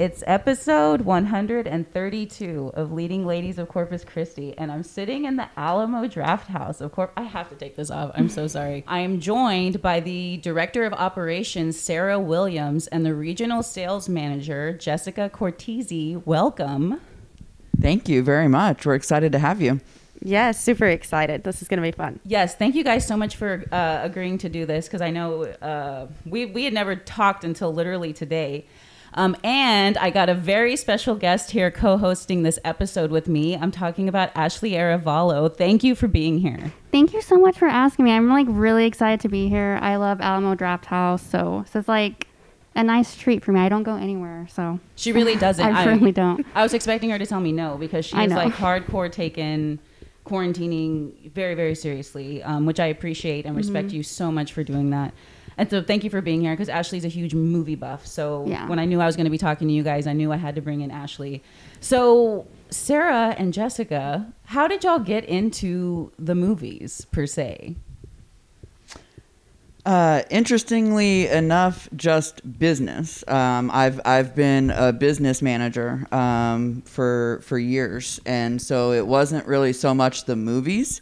It's episode 132 of Leading Ladies of Corpus Christi, and I'm sitting in the Alamo Draft House of Corp. I have to take this off. I'm so sorry. I am joined by the Director of Operations, Sarah Williams, and the Regional Sales Manager, Jessica Cortese. Welcome. Thank you very much. We're excited to have you. Yes, super excited. This is going to be fun. Yes, thank you guys so much for uh, agreeing to do this because I know uh, we we had never talked until literally today. Um, and I got a very special guest here co-hosting this episode with me. I'm talking about Ashley Aravallo. Thank you for being here. Thank you so much for asking me. I'm like really excited to be here. I love Alamo Draft House, so, so it's like a nice treat for me. I don't go anywhere, so She really doesn't. I really don't. I was expecting her to tell me no because she is like hardcore taken quarantining very very seriously, um, which I appreciate and respect Mm-hmm. you so much for doing that. And so thank you for being here because Ashley's a huge movie buff. So Yeah. when I knew I was going to be talking to you guys, I knew I had to bring in Ashley. So Sarah and Jessica, how did y'all get into the movies per se? Uh, interestingly enough, just business. Um, I've I've been a business manager um, for for years, and so it wasn't really so much the movies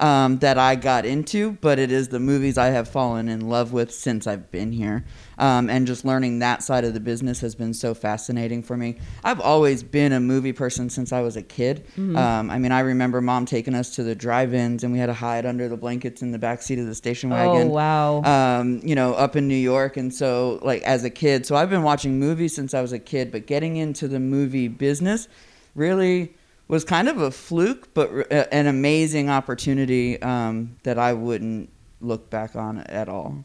um, that I got into, but it is the movies I have fallen in love with since I've been here. Um, and just learning that side of the business has been so fascinating for me. I've always been a movie person since I was a kid. Um, I mean, I remember mom taking us to the drive-ins, and we had to hide under the blankets in the back seat of the station wagon Oh wow. um, you know, up in New York. And so, like, as a kid, so I've been watching movies since I was a kid, but getting into the movie business really was kind of a fluke, but r- a- an amazing opportunity um, that I wouldn't look back on at all.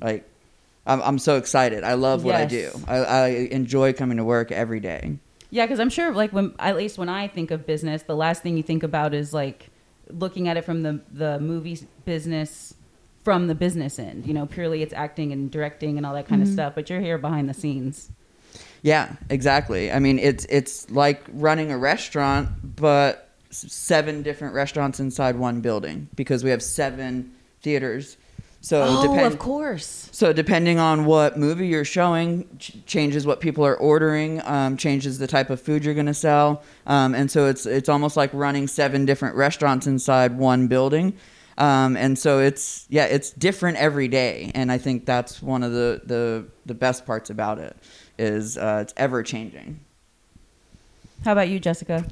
Like, I'm, I'm so excited. I love what I do. I, I enjoy coming to work every day. Yeah, because I'm sure, like when at least when I think of business, the last thing you think about is like looking at it from the the movie business from the business end. You know, purely it's acting and directing and all that kind of stuff. But you're here behind the scenes. Yeah, exactly. I mean, it's it's like running a restaurant, but seven different restaurants inside one building because we have seven theaters. So oh, depend- of course. So depending on what movie you're showing, ch- changes what people are ordering, um, changes the type of food you're going to sell, um, and so it's it's almost like running seven different restaurants inside one building. Um, and so it's yeah, it's different every day, and I think that's one of the the, the best parts about it is uh, it's ever changing. How about you, Jessica?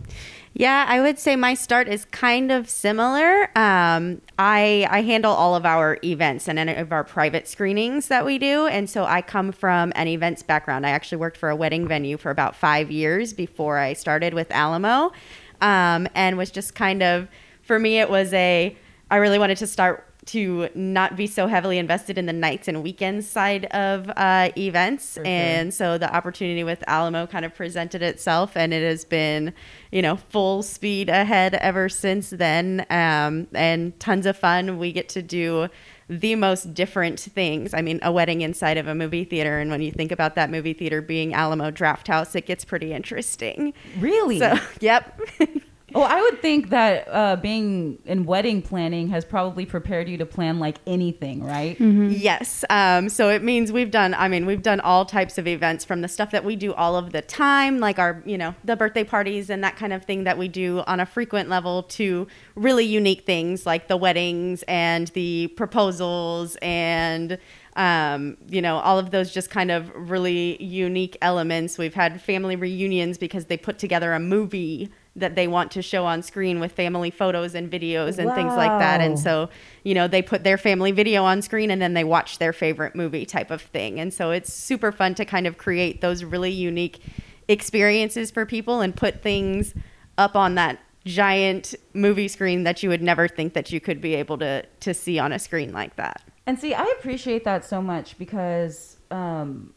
Yeah, I would say my start is kind of similar. Um, I I handle all of our events and any of our private screenings that we do, and so I come from an events background. I actually worked for a wedding venue for about five years before I started with Alamo, um, and was just kind of for me it was a I really wanted to start to not be so heavily invested in the nights and weekends side of uh, events and so the opportunity with Alamo kind of presented itself, and it has been, you know, full speed ahead ever since then, um, and tons of fun. We get to do the most different things. I mean, a wedding inside of a movie theater, and when you think about that movie theater being Alamo Draft House, it gets pretty interesting. Really? So, yep. oh, I would think that uh, being in wedding planning has probably prepared you to plan like anything, right? Yes. Um, so it means we've done, I mean, we've done all types of events from the stuff that we do all of the time, like our, you know, the birthday parties and that kind of thing that we do on a frequent level to really unique things like the weddings and the proposals and, um, you know, all of those just kind of really unique elements. We've had family reunions because they put together a movie that they want to show on screen with family photos and videos and things like that. And so, you know, they put their family video on screen and then they watch their favorite movie type of thing. And so it's super fun to kind of create those really unique experiences for people and put things up on that giant movie screen that you would never think that you could be able to to see on a screen like that. And see, I appreciate that so much because um,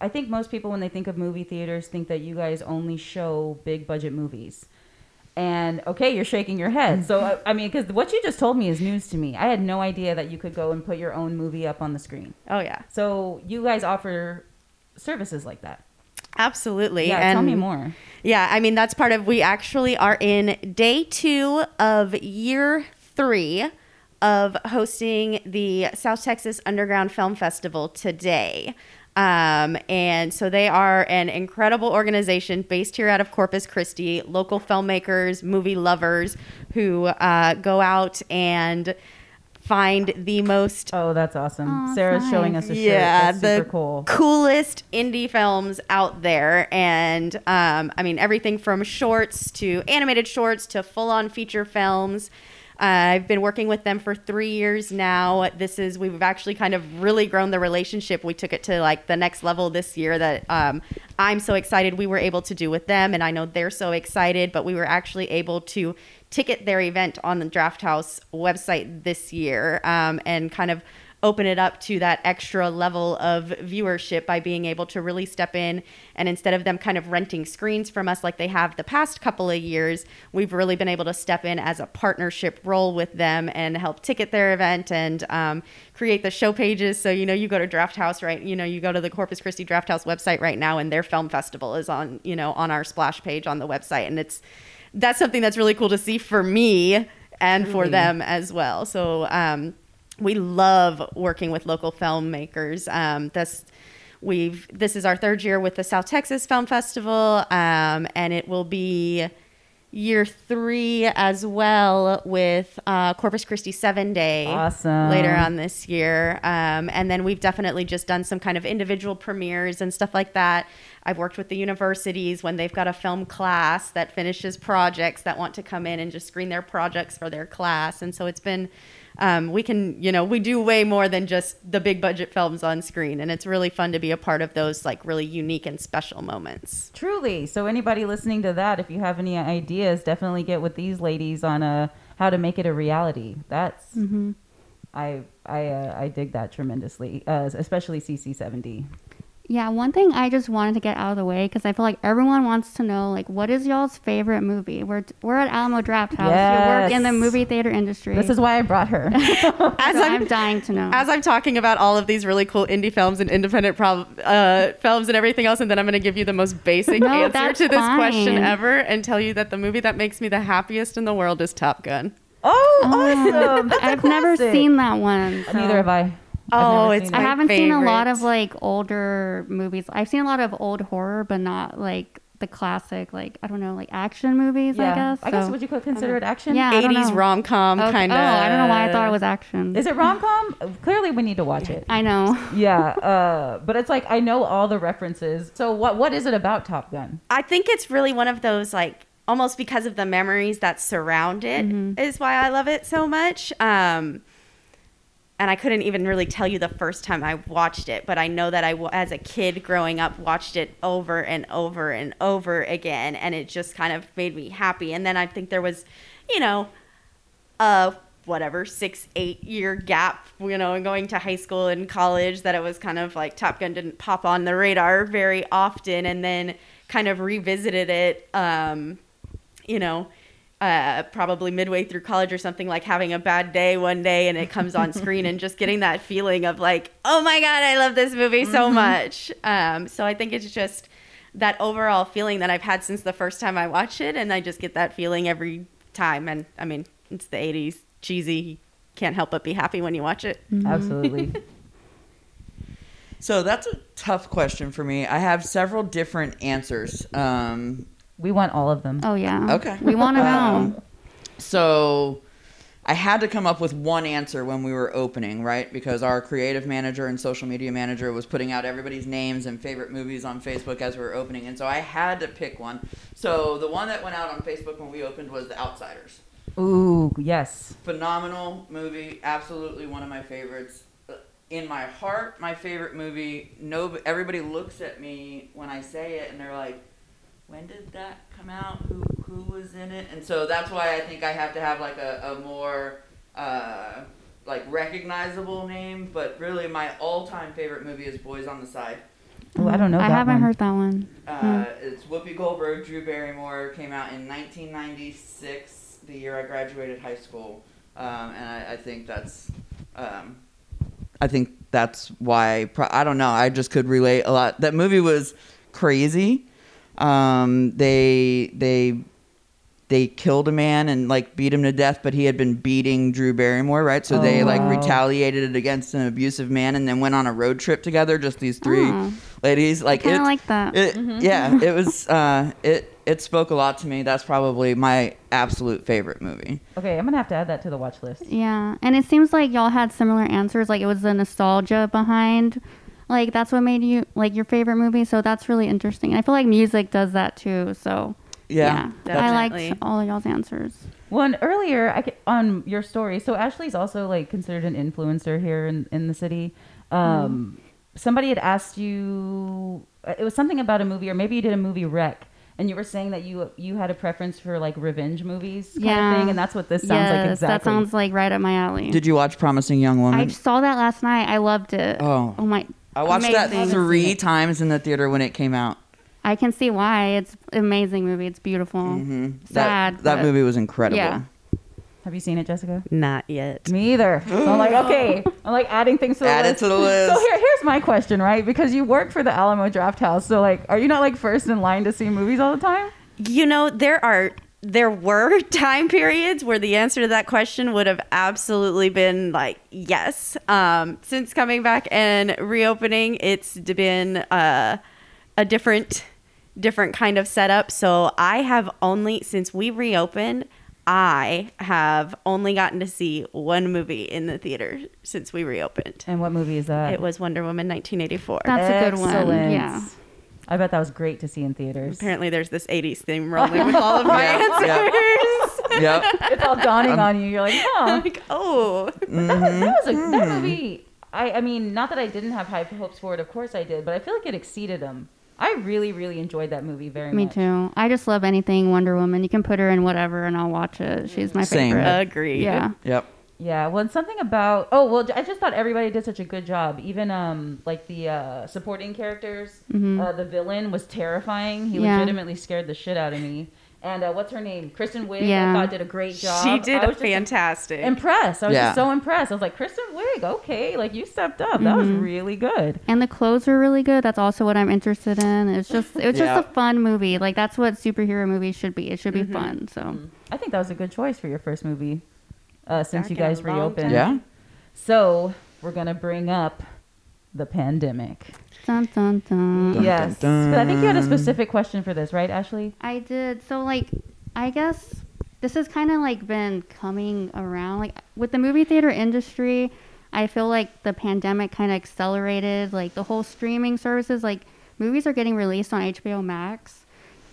I think most people, when they think of movie theaters, think that you guys only show big budget movies. And okay, you're shaking your head. So mm-hmm. I, I mean, because what you just told me is news to me. I had no idea that you could go and put your own movie up on the screen. Oh yeah. So you guys offer services like that. Absolutely. Yeah, tell me more. Yeah, I mean that's part of we actually are in day 2 of year 3 of hosting the South Texas Underground Film Festival today. Um, and so they are an incredible organization based here out of Corpus Christi, local filmmakers, movie lovers who uh, go out and find the most Oh, that's awesome. Aw, Sarah's nice. showing us a shirt. yeah, That's the cool. coolest indie films out there, and um, I mean everything from shorts to animated shorts to full-on feature films. Uh, I've been working with them for three years now. This is we've actually kind of really grown the relationship. We took it to like the next level this year that um, I'm so excited we were able to do with them, and I know they're so excited. But we were actually able to ticket their event on the Draft House website this year, um, and kind of open it up to that extra level of viewership by being able to really step in and instead of them kind of renting screens from us like they have the past couple of years we've really been able to step in as a partnership role with them and help ticket their event and um, create the show pages. So you know you go to draft house right you know you go to the corpus christi draft house website right now and their film festival is on you know on our splash page on the website. And it's that's something that's really cool to see for me and for Truly. them as well. So um, we love working with local filmmakers. Um, this we've this is our third year with the South Texas Film Festival, um, and it will be year three as well with uh, Corpus Christi Seven Day Awesome. later on this year. Um, and then we've definitely just done some kind of individual premieres and stuff like that. I've worked with the universities when they've got a film class that finishes projects that want to come in and just screen their projects for their class. And so it's been, um, we can, you know, we do way more than just the big budget films on screen. And it's really fun to be a part of those like really unique and special moments. Truly. So anybody listening to that, if you have any ideas, definitely get with these ladies on a how to make it a reality. That's hmm I I uh, I dig that tremendously, uh, especially CC seventy. Yeah, one thing I just wanted to get out of the way because I feel like everyone wants to know, like, what is y'all's favorite movie? We're we're at Alamo Draft House. Yes. You work in the movie theater industry. This is why I brought her. As so I'm, I'm dying to know. as I'm talking about all of these really cool indie films and independent prob- uh, films and everything else, and then I'm going to give you the most basic No, answer to this question ever and tell you that the movie that makes me the happiest in the world is Top Gun. oh, Oh, awesome! That's a I've never seen that one. so- Neither have I. I've Oh, never it's seen I my it. haven't seen a lot of like older movies. I've seen a lot of old horror, but not like the classic, like I don't know, like action movies. I guess. I guess So- would you could consider it action? Yeah. 80s rom com Okay. kind of. Oh, I don't know why I thought it was action. Is it rom com? Clearly, we need to watch it. I know. yeah, uh, but it's like I know all the references. So what what is it about Top Gun? I think it's really one of those like almost because of the memories that surround it is Mhm. why I love it so much. Um, and I couldn't even really tell you the first time I watched it, but I know that I, as a kid growing up, watched it over and over and over again, and it just kind of made me happy. And then I think there was, you know, a whatever six eight year gap you know going to high school and college that it was kind of like top gun didn't pop on the radar very often and then kind of revisited it um you know uh, probably midway through college or something like having a bad day one day and it comes on screen and just getting that feeling of like oh my god i love this movie so much um, so i think it's just that overall feeling that i've had since the first time i watched it and i just get that feeling every time and i mean it's the 80s cheesy you can't help but be happy when you watch it Absolutely. So that's a tough question for me. I have several different answers. Um, we want all of them. Oh yeah. Okay. We want to know. Um, so I had to come up with one answer when we were opening, right? Because our creative manager and social media manager was putting out everybody's names and favorite movies on Facebook as we were opening. And so I had to pick one. So the one that went out on Facebook when we opened was The Outsiders. Ooh, yes. Phenomenal movie, absolutely one of my favorites. In my heart, my favorite movie. No, everybody looks at me when I say it, and they're like, "When did that come out? Who who was in it?" And so that's why I think I have to have like a, a more uh, like recognizable name. But really, my all-time favorite movie is Boys on the Side. Ooh, I don't know. I that haven't one. heard that one. Uh, It's Whoopi Goldberg, Drew Barrymore. Came out in 1996, the year I graduated high school, um, and I, I think that's, um, I think that's why. Pro- I don't know. I just could relate a lot. That movie was crazy. Um, they they they killed a man and like beat him to death, but he had been beating Drew Barrymore, right? So they Oh, like wow. retaliated against an abusive man and then went on a road trip together. Just these three Oh. ladies, like kinda it- like that. It, Mm-hmm. Yeah, it was. Uh, it it spoke a lot to me. That's probably my absolute favorite movie. Okay, I'm gonna have to add that to the watch list. Yeah, and it seems like y'all had similar answers. Like it was the nostalgia behind, like that's what made you like your favorite movie. So that's really interesting. I feel like music does that too. So Yeah, that's- I liked all of y'all's answers. Well, and earlier I, ca- on your story, so Ashley's also like considered an influencer here in, in the city. Um, Somebody had asked you, uh, it was something about a movie, or maybe you did a movie rec, and you were saying that you you had a preference for like revenge movies, kind Yeah. of thing, and that's what this sounds yes, like exactly. that sounds like right up my alley. Did you watch Promising Young Woman? I saw that last night. I loved it. Oh. oh my! I watched that three times in the theater when it came out. I can see why. It's an amazing movie. It's beautiful. hmm Sad. That, that movie was incredible. Yeah. Have you seen it, Jessica? Not yet. Me either. So I'm like, okay, I'm like adding things to the Add it to the list. So here, here's my question, right? Because you work for the Alamo Draft House, so like, are you not like first in line to see movies all the time? You know, there are there were time periods where the answer to that question would have absolutely been like yes. Um, since coming back and reopening, it's been uh, a different different kind of setup. So I have only since we reopened, I have only gotten to see one movie in the theater since we reopened. And what movie is that? It was Wonder Woman 1984. That's a good one. Yeah. I bet that was great to see in theaters. Apparently, there's this 80s theme rolling with all of my Yeah, answers. Yep. It's all dawning Um, on you. You're like, huh. like, oh. That, was- that was a that movie. I, I mean, not that I didn't have high hopes for it. Of course I did, but I feel like it exceeded them. I really, really enjoyed that movie very Me much. Me too. I just love anything Wonder Woman. You can put her in whatever, and I'll watch it. She's my Same. favorite. Agreed. yeah. Yep. Yeah, well, and something about oh well, I just thought everybody did such a good job. Even um like the uh, supporting characters, uh, the villain was terrifying. He Mm-hmm. Yeah. legitimately scared the shit out of me. And uh, what's her name? Kristen Wiig. Yeah. I thought did a great job. She did I was just fantastic. Impressed. I was Yeah. just so impressed. I was like, Kristen Wiig, okay, like you stepped up. That was Mm-hmm. really good. And the clothes were really good. That's also what I'm interested in. It's just it's Yeah. just a fun movie. Like that's what superhero movies should be. It should be fun. So I think that was a good choice for your first movie, uh, since Back you guys long reopened. Yeah. So we're gonna bring up the pandemic. dun dun dun. Dun, yes, dun, 'Cause I think you had a specific question for this, right, Ashley? I did. So like I guess this has kind of like been coming around like with the movie theater industry. I feel like the pandemic kind of accelerated like the whole streaming services like movies are getting released on HBO Max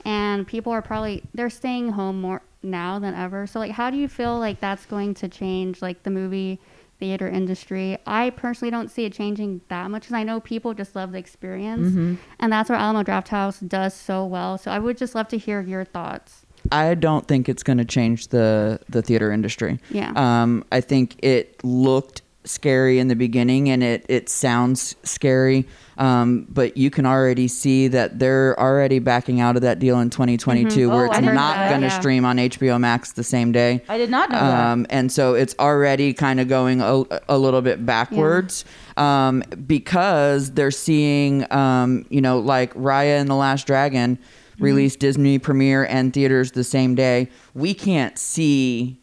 and people are probably they're staying home more now than ever. So like how do you feel like that's going to change like the movie theater industry? I personally don't see it changing that much cuz I know people just love the experience and that's what Alamo Draft House does so well. So I would just love to hear your thoughts. I don't think it's going to change the the theater industry. Yeah. Um, I think it looked scary in the beginning, and it it sounds scary. Um, but you can already see that they're already backing out of that deal in 2022, where Oh, it's not going to yeah. stream on HBO Max the same day. I did not know that. Um, and so it's already kind of going a, a little bit backwards um, because they're seeing, um, you know, like Raya and the Last Dragon released Disney premiere and theaters the same day. We can't see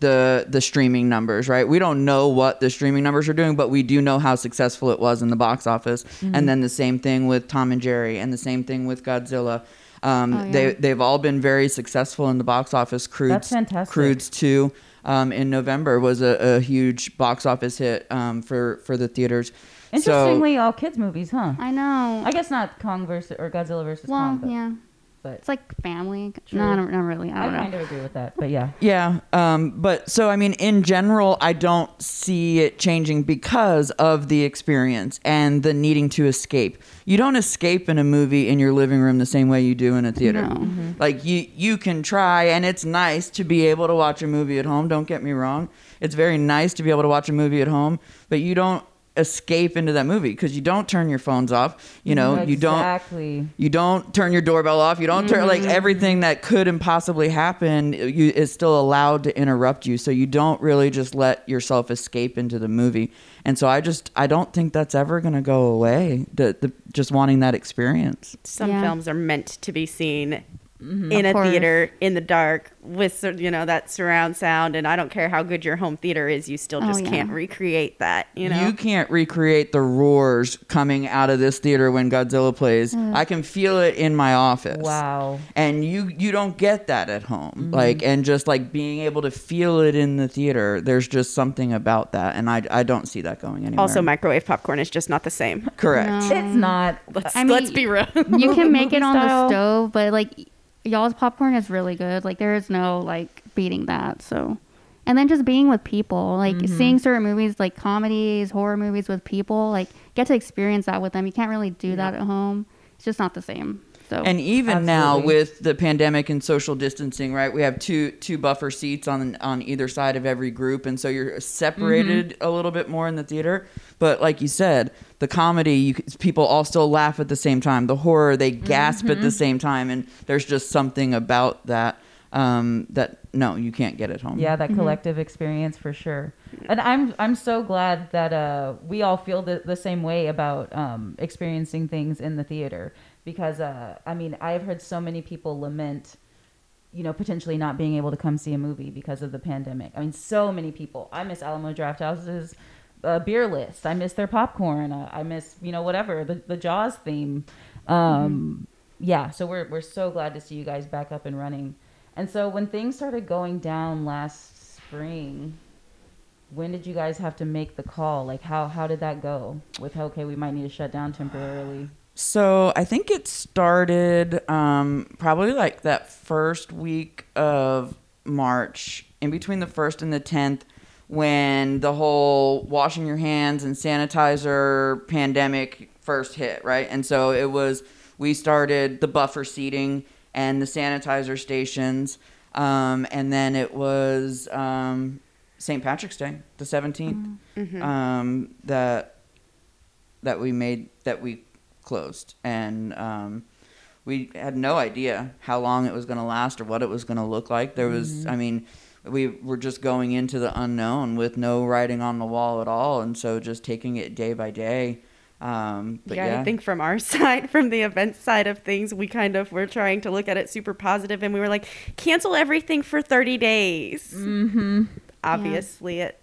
the the streaming numbers, right? We don't know what the streaming numbers are doing, but we do know how successful it was in the box office. And then the same thing with Tom and Jerry, and the same thing with Godzilla. Um, Oh, yeah. They they've all been very successful in the box office. Croods, That's fantastic. Croods two um, in November was a, a huge box office hit um, for for the theaters. Interestingly, all kids movies, huh? I know. I guess not Kong versus or Godzilla versus well, Kong, but, yeah. But It's like family. True. No, not, not really. I I don't know. kind of agree with that. But yeah, Yeah, um, but so I mean, in general, I don't see it changing because of the experience and the needing to escape. You don't escape in a movie in your living room the same way you do in a theater. No. Like you, you can try, and it's nice to be able to watch a movie at home. Don't get me wrong; it's very nice to be able to watch a movie at home, but you don't escape into that movie because you don't turn your phones off. You know, you don't exactly. you don't turn your doorbell off you don't turn like mm-hmm. everything that could impossibly happen you, is still allowed to interrupt you so you don't really just let yourself escape into the movie and so i just i don't think that's ever going to go away the, the just wanting that experience Some Yeah. films are meant to be seen Mm-hmm. in a course. theater in the dark with you know that surround sound and I don't care how good your home theater is you still Oh, just yeah. can't recreate that you know you can't recreate the roars coming out of this theater when Godzilla plays. Mm. I can feel it in my office. Wow. And you you don't get that at home. Mm-hmm. Like and just like being able to feel it in the theater, there's just something about that and I I don't see that going anywhere. also microwave popcorn is just not the same correct. No. It's not. let's, I mean, let's be real you can make it on style. the stove, but like y'all's popcorn is really good. Like there is no like beating that. So, and then just being with people, like Mm-hmm. seeing certain movies, like comedies, horror movies with people, like get to experience that with them. You can't really do that at home. It's just not the same. So And even now with the pandemic and social distancing, right? We have two two buffer seats on on either side of every group, and so you're separated Mm-hmm. a little bit more in the theater. But like you said, the comedy, you, people all still laugh at the same time. The horror, they gasp at Mm-hmm. the same time, and there's just something about that um, that no, you can't get at home. Yeah, that collective experience for sure. And I'm I'm so glad that uh, we all feel the, the same way about um, experiencing things in the theater because uh, I mean I've heard so many people lament, you know, potentially not being able to come see a movie because of the pandemic. I mean, so many people. I miss Alamo Draft House's uh, beer list. I miss their popcorn. Uh, I miss you know whatever the the Jaws theme. Um, Yeah, so we're we're so glad to see you guys back up and running. And so when things started going down last spring, when did you guys have to make the call? Like how how did that go? With okay, we might need to shut down temporarily. So I think it started um, probably like that first week of March, in between the first and the tenth, when the whole washing your hands and sanitizer pandemic first hit, right? And so it was we started the buffer seating and the sanitizer stations, um, and then it was um, St. Patrick's Day, the 17th um, that that we made that we closed, and um, we had no idea how long it was going to last or what it was going to look like. There was, I mean, we were just going into the unknown with no writing on the wall at all, and so just taking it day by day. Um, but yeah, yeah, I think from our side, from the event side of things, we kind of were trying to look at it super positive, and we were like, cancel everything for 30 days. Mm-hmm. Obviously, it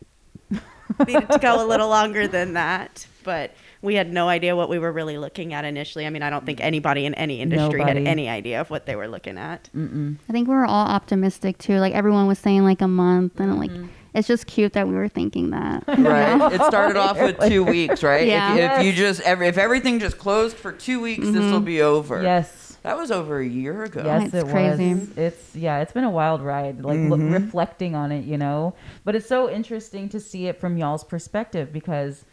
needed to go a little longer than that, but we had no idea what we were really looking at initially. I mean, I don't think anybody in any industry Nobody. had any idea of what they were looking at. Mm-mm. I think we were all optimistic too. Like everyone was saying like a month, and like it's just cute that we were thinking that. right. It started off with two weeks, right? Yeah. If, if you just every, if everything just closed for two weeks, this will be over. Yes. that was over a year ago. Yes, It's it crazy. was. It's yeah, it's been a wild ride. Like look, Mhm. reflecting on it, you know. But it's so interesting to see it from y'all's perspective because,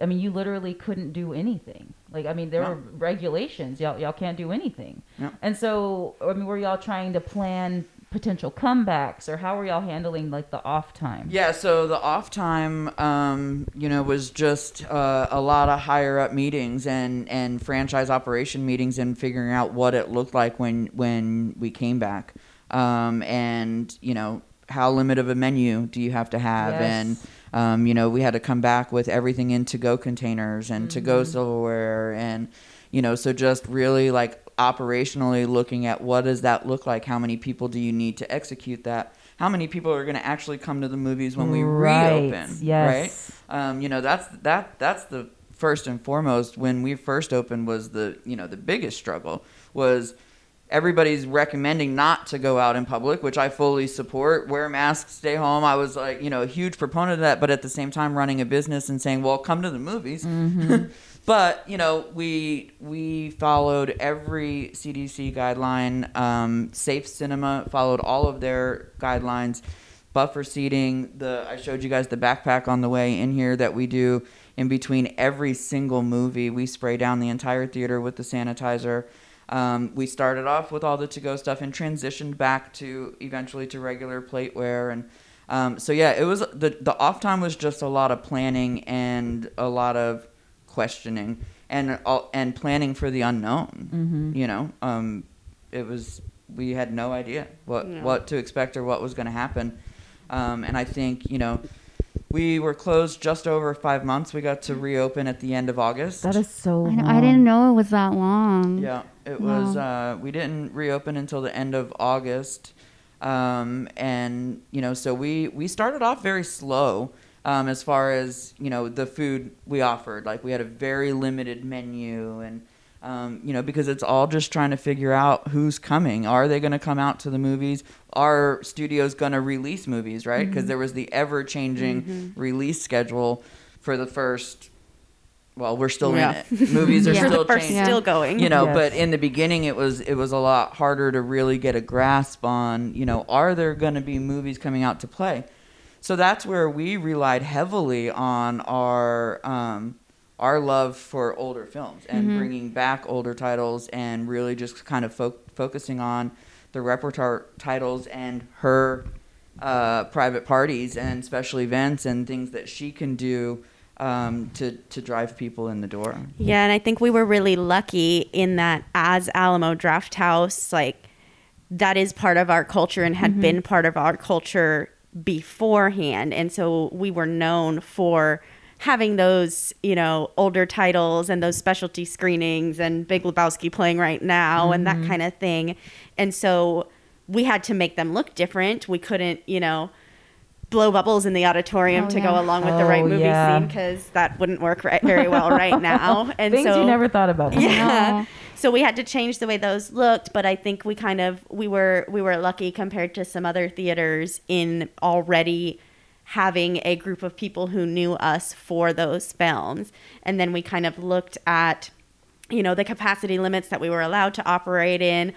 I mean, you literally couldn't do anything. Like I mean, there No. were regulations. Y'all y'all can't do anything. No. And so, I mean, were y'all trying to plan potential comebacks, or how were y'all handling like the off time? Yeah, so the off time, um, you know, was just uh, a lot of higher up meetings and, and franchise operation meetings and figuring out what it looked like when when we came back, um, and you know how limit of a menu do you have to have, Yes. and um, you know we had to come back with everything in to go containers and to go silverware, and you know so just really like operationally looking at what does that look like? How many people do you need to execute that? How many people are going to actually come to the movies when we Right, reopen yes. right? Um, you know that's that that's the first and foremost when we first opened was the you know the biggest struggle was everybody's recommending not to go out in public which i fully support. Wear masks stay home. I was like you know a huge proponent of that but at the same time running a business and saying well come to the movies. But you know we we followed every cdc guideline um, safe cinema followed all of their guidelines buffer seating the i showed you guys the backpack on the way in here that we do in between every single movie. We spray down the entire theater with the sanitizer um, we started off with all the to-go stuff and transitioned back to eventually to regular plateware and um, so yeah it was the the off time was just a lot of planning and a lot of questioning and all, and planning for the unknown Mm-hmm. you know um, it was we had no idea what No. what to expect or what was going to happen um, and I think you know we were closed just over five months. We got to reopen at the end of August. That is so. I, know- long. I didn't know it was that long. Yeah, it was. Uh, we didn't reopen until the end of August, um, and you know, so we we started off very slow um, as far as you know the food we offered. Like we had a very limited menu, and um, you know, because it's all just trying to figure out who's coming. Are they going to come out to the movies? Are studios going to release movies? Right? Because there was the ever changing release schedule for the first. Well, we're still Yeah. in it. Movies are Yeah. Still changing still going. you know Yes. but in the beginning it was it was a lot harder to really get a grasp on you know are there going to be movies coming out to play so that's where we relied heavily on our um, our love for older films and bringing back older titles and really just kind of fo- focusing on the repertoire titles and her uh, private parties and special events and things that she can do um, to to drive people in the door. Yeah, and I think we were really lucky in that as Alamo Draft House, like that is part of our culture and had been part of our culture beforehand. And so we were known for having those, you know, older titles and those specialty screenings and Big Lebowski playing right now and that mm-hmm. kind of thing. And so we had to make them look different. We couldn't, you know, blow bubbles in the auditorium Oh, to yeah. go along with the right Oh, movie yeah. scene because that wouldn't work right, very well right now. And Things so you never thought about. yeah. So we had to change the way those looked, but I think we kind of we were we were lucky compared to some other theaters in already having a group of people who knew us for those films. And then we kind of looked at you know the capacity limits that we were allowed to operate in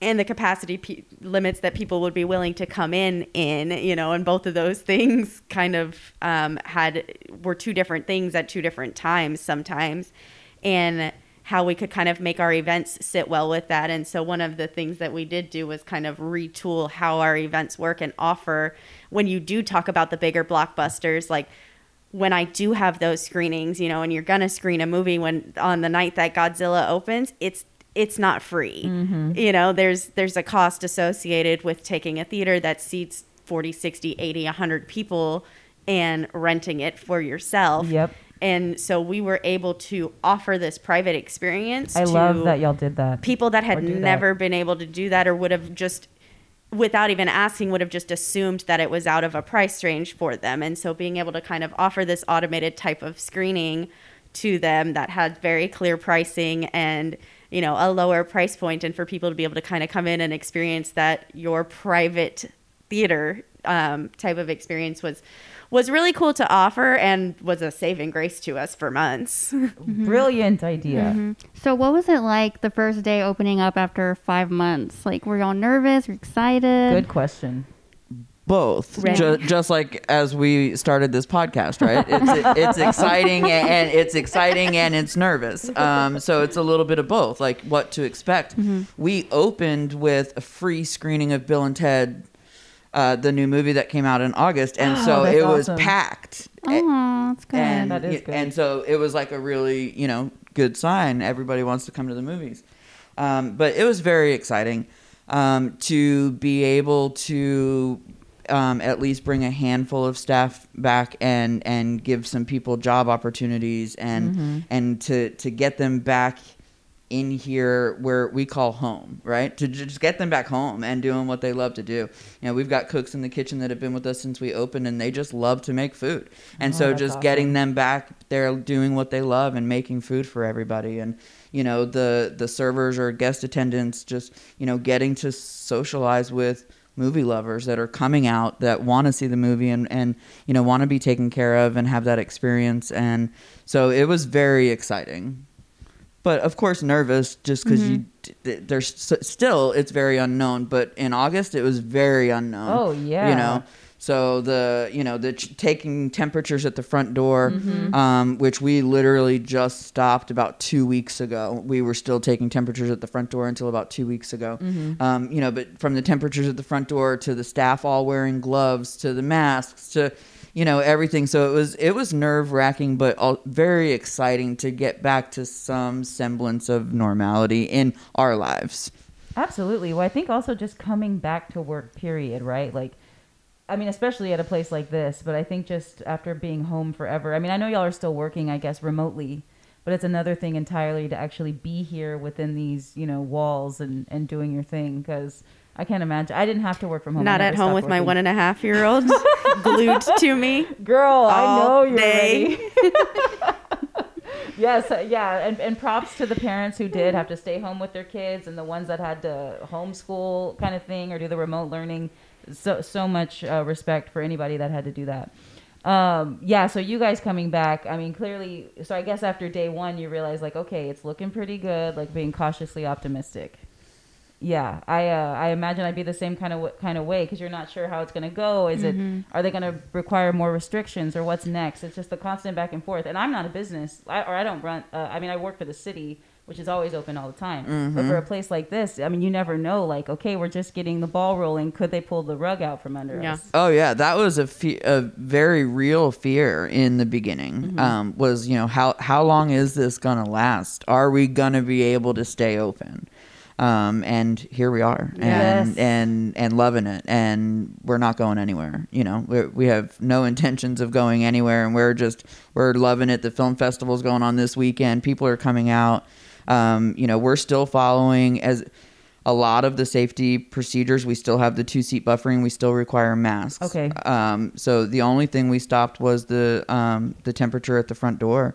and the capacity pe- limits that people would be willing to come in in you know and both of those things kind of um, had were two different things at two different times sometimes and how we could kind of make our events sit well with that and so one of the things that we did do was kind of retool how our events work and offer when you do talk about the bigger blockbusters like when I do have those screenings, you know, and you're gonna screen a movie when on the night that Godzilla opens, it's it's not free. Mm-hmm. You know, there's there's a cost associated with taking a theater that seats 40, 60, 80, 100 people and renting it for yourself. Yep. And so we were able to offer this private experience. I love that y'all did that. people that had do that. never been able to do that or would have just without even asking would have just assumed that it was out of a price range for them. And so being able to kind of offer this automated type of screening to them that had very clear pricing and you know a lower price point and for people to be able to kind of come in and experience that your private theater um, type of experience was was really cool to offer and was a saving grace to us for months Brilliant idea. Mm-hmm. So, what was it like the first day opening up after five months? Like, were y'all nervous? Were you excited? Good question. both Right. Ju- just like as we started this podcast right it's, it's exciting and it's exciting and it's nervous um, so it's a little bit of both like what to expect we opened with a free screening of bill and ted uh, the new movie that came out in august and Oh, so it was awesome. packed Oh, that's good. and That is good. and so it was like a really you know good sign everybody wants to come to the movies um, but it was very exciting um, to be able to um, at least bring a handful of staff back and and give some people job opportunities and Mm-hmm. and to to get them back in here where we call home, right? To just get them back home and doing what they love to do. You know, we've got cooks in the kitchen that have been with us since we opened and they just love to make food. And Oh, so just getting them back there doing what they love and making food for everybody and you know, the the servers or guest attendants just, you know, getting to socialize with movie lovers that are coming out that want to see the movie and, and you know want to be taken care of and have that experience and so it was very exciting but of course nervous just because you d- d- there's still it's very unknown but in august it was very unknown Oh, yeah. you know so the you know the ch- taking temperatures at the front door Mm-hmm. um, which we literally just stopped about two weeks ago we were still taking temperatures at the front door until about two weeks ago Mm-hmm. um, you know but from the temperatures at the front door to the staff all wearing gloves to the masks to you know everything so it was it was nerve wracking but all, very exciting to get back to some semblance of normality in our lives Absolutely. Well, I think also just coming back to work, period, right? Like, I mean, especially at a place like this, but I think just after being home forever. I mean, I know y'all are still working, I guess, remotely, but it's another thing entirely to actually be here within these, you know, walls and and doing your thing because. I can't imagine. I didn't have to work from home. Not at home with my one and a half year old glued to me. Girl, I know you're day. ready. yes, uh, yeah, and, and props to the parents who did have to stay home with their kids and the ones that had to homeschool kind of thing or do the remote learning. So so much uh, respect for anybody that had to do that. Um, yeah, so you guys coming back, I mean, clearly, so I guess after day one, you realize like, okay, it's looking pretty good, like being cautiously optimistic. Yeah, I uh, I imagine I'd be the same kind of w- kind of way because you're not sure how it's gonna go. Is it are they gonna require more restrictions or what's next? It's just the constant back and forth. And I'm not a business, I, or I don't run. Uh, I mean, I work for the city, which is always open all the time. But for a place like this, I mean, you never know. Like, okay, we're just getting the ball rolling. Could they pull the rug out from under Yeah. us? Oh yeah, that was a fe- a very real fear in the beginning. Um, was you know how how long is this gonna last? Are we gonna be able to stay open? Um, and here we are, Yes. and and and loving it, and we're not going anywhere. You know, we we have no intentions of going anywhere, and we're just we're loving it. The film festival's going on this weekend. People are coming out. Um, you know, we're still following as a lot of the safety procedures. We still have the two seat buffering. We still require masks. Okay. Um, so the only thing we stopped was the um, the temperature at the front door,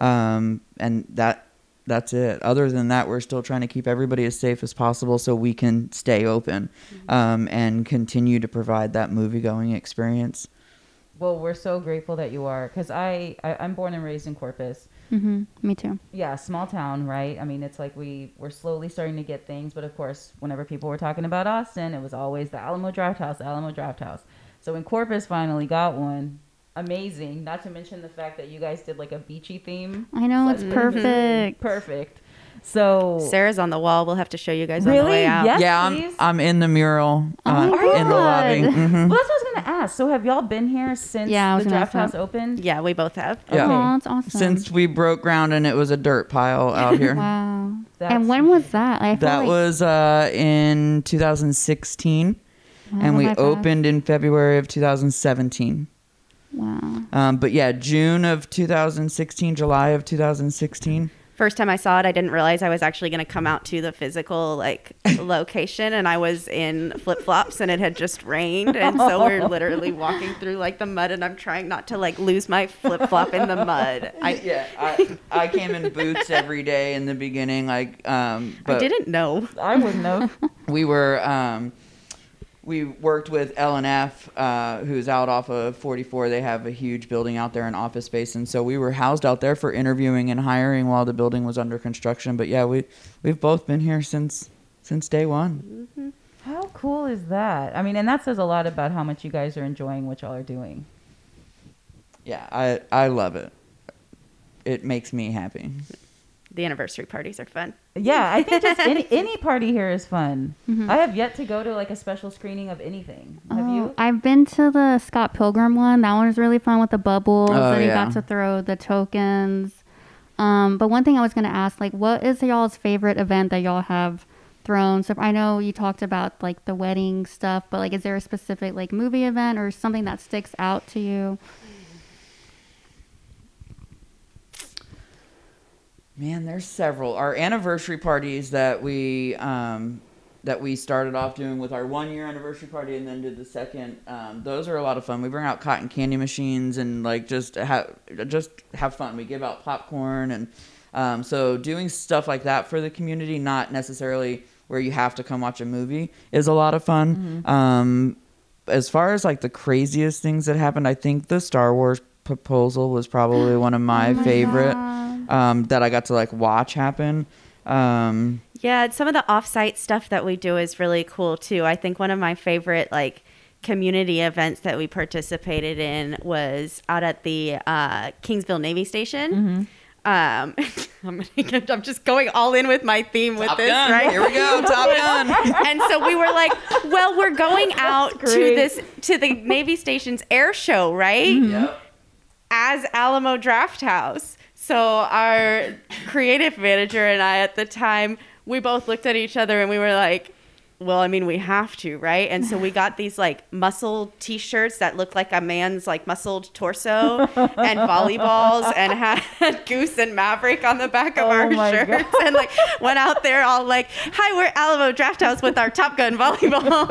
um, and that that's it. Other than that, we're still trying to keep everybody as safe as possible so we can stay open um, and continue to provide that movie going experience. Well, we're so grateful that you are, because I, I I'm born and raised in Corpus. hmm Me too. yeah, small town, right? I mean, it's like we we're slowly starting to get things, but of course, whenever people were talking about Austin, it was always the Alamo Draft House, Alamo Draft House. So when Corpus finally got one, amazing. Not to mention the fact that you guys did like a beachy theme. I know So it's that's perfect. Perfect. So Sarah's on the wall. We'll have to show you guys on the Really? way out. Yes. yeah, I'm. I'm in the mural Oh uh, my in the lobby. God. Mhm. well, that's what I was gonna ask. So have y'all been here since Yeah, the Draft House that. opened? Yeah, we both have. Yeah. Okay. Oh, that's awesome. Since we broke ground and it was a dirt pile out here. wow. That's- and when was that? I That like, was uh, in 2016, wow, and we my bad. opened in February of 2017. Wow. Um, but yeah, June of 2016, July of 2016. First time I saw it, I didn't realize I was actually going to come out to the physical like location, and I was in flip flops, and it had just rained, and so we're literally walking through like the mud, and I'm trying not to like lose my flip flop in the mud. I yeah, I, I came in boots every day in the beginning, like, um, I didn't know. I wouldn't know. we were, um, we worked with L&F, uh, who's out off of 44. They have a huge building out there in office space, and so we were housed out there for interviewing and hiring while the building was under construction. But yeah, we we've both been here since since day one. How cool is that? I mean, and that says a lot about how much you guys are enjoying what y'all are doing. Yeah, I I love it. It makes me happy. The anniversary parties are fun. Yeah, I think just any any party here is fun. I have yet to go to like a special screening of anything. Have Oh, you? I've been to the Scott Pilgrim one. That one was really fun with the bubbles, Oh, and you got to throw the tokens. Um, but one thing I was gonna ask, like, what is y'all's favorite event that y'all have thrown? So I know you talked about like the wedding stuff, but like, is there a specific like movie event or something that sticks out to you? Man, there's several. Our anniversary parties that we um, that we started off doing with our one year anniversary party and then did the second. Um, those are a lot of fun. We bring out cotton candy machines and like just have just have fun. We give out popcorn and um, so doing stuff like that for the community, not necessarily where you have to come watch a movie, is a lot of fun. Um, as far as like the craziest things that happened, I think the Star Wars proposal was probably one of my, Oh my favorite um, that I got to like watch happen. Um, Yeah, some of the offsite stuff that we do is really cool too. I think one of my favorite like community events that we participated in was out at the uh, Kingsville Navy Station. Um, I'm, gonna, I'm just going all in with my theme with Top this, Gun. right? Here we go, Top Gun. and so we were like, well, we're going out to this to the Navy Station's air show, right? Yep. As Alamo Draft House. So our creative manager and I at the time, we both looked at each other and we were like, well, I mean, we have to, right? And so we got these like muscle T-shirts that look like a man's like muscled torso, and volleyballs, and had Goose and Maverick on the back of Oh our shirts, God. and like went out there all like, "Hi, we're Alamo Draft House with our Top Gun volleyball,"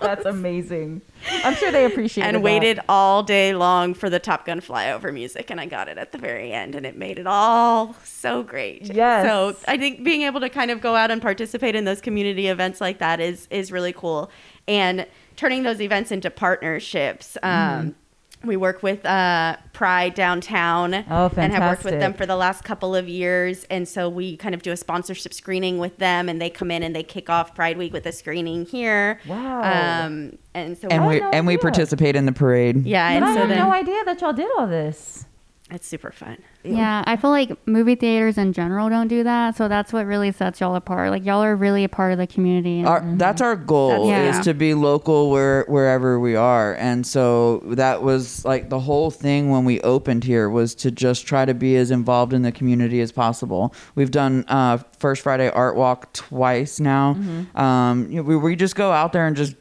That's amazing. I'm sure they appreciate it. and waited all day long for the Top Gun flyover music, and I got it at the very end, and it made it all so great. Yes. So I think being able to kind of go out and participate in those community events like that is is really cool, and turning those events into partnerships. Um, we work with uh, Pride downtown, Oh, and have worked with them for the last couple of years. And so we kind of do a sponsorship screening with them, and they come in and they kick off Pride Week with a screening here. Wow. Um, and so and we no and we participate in the parade. yeah, But and I so had then no idea that y'all did all this. It's super fun. Yeah, I feel like movie theaters in general don't do that, so that's what really sets y'all apart. Like y'all are really a part of the community. Our, That's our goal That's- Yeah. is to be local where wherever we are, and so that was like the whole thing when we opened here was to just try to be as involved in the community as possible. We've done uh, First Friday Art Walk twice now. Um, you know, we we just go out there and just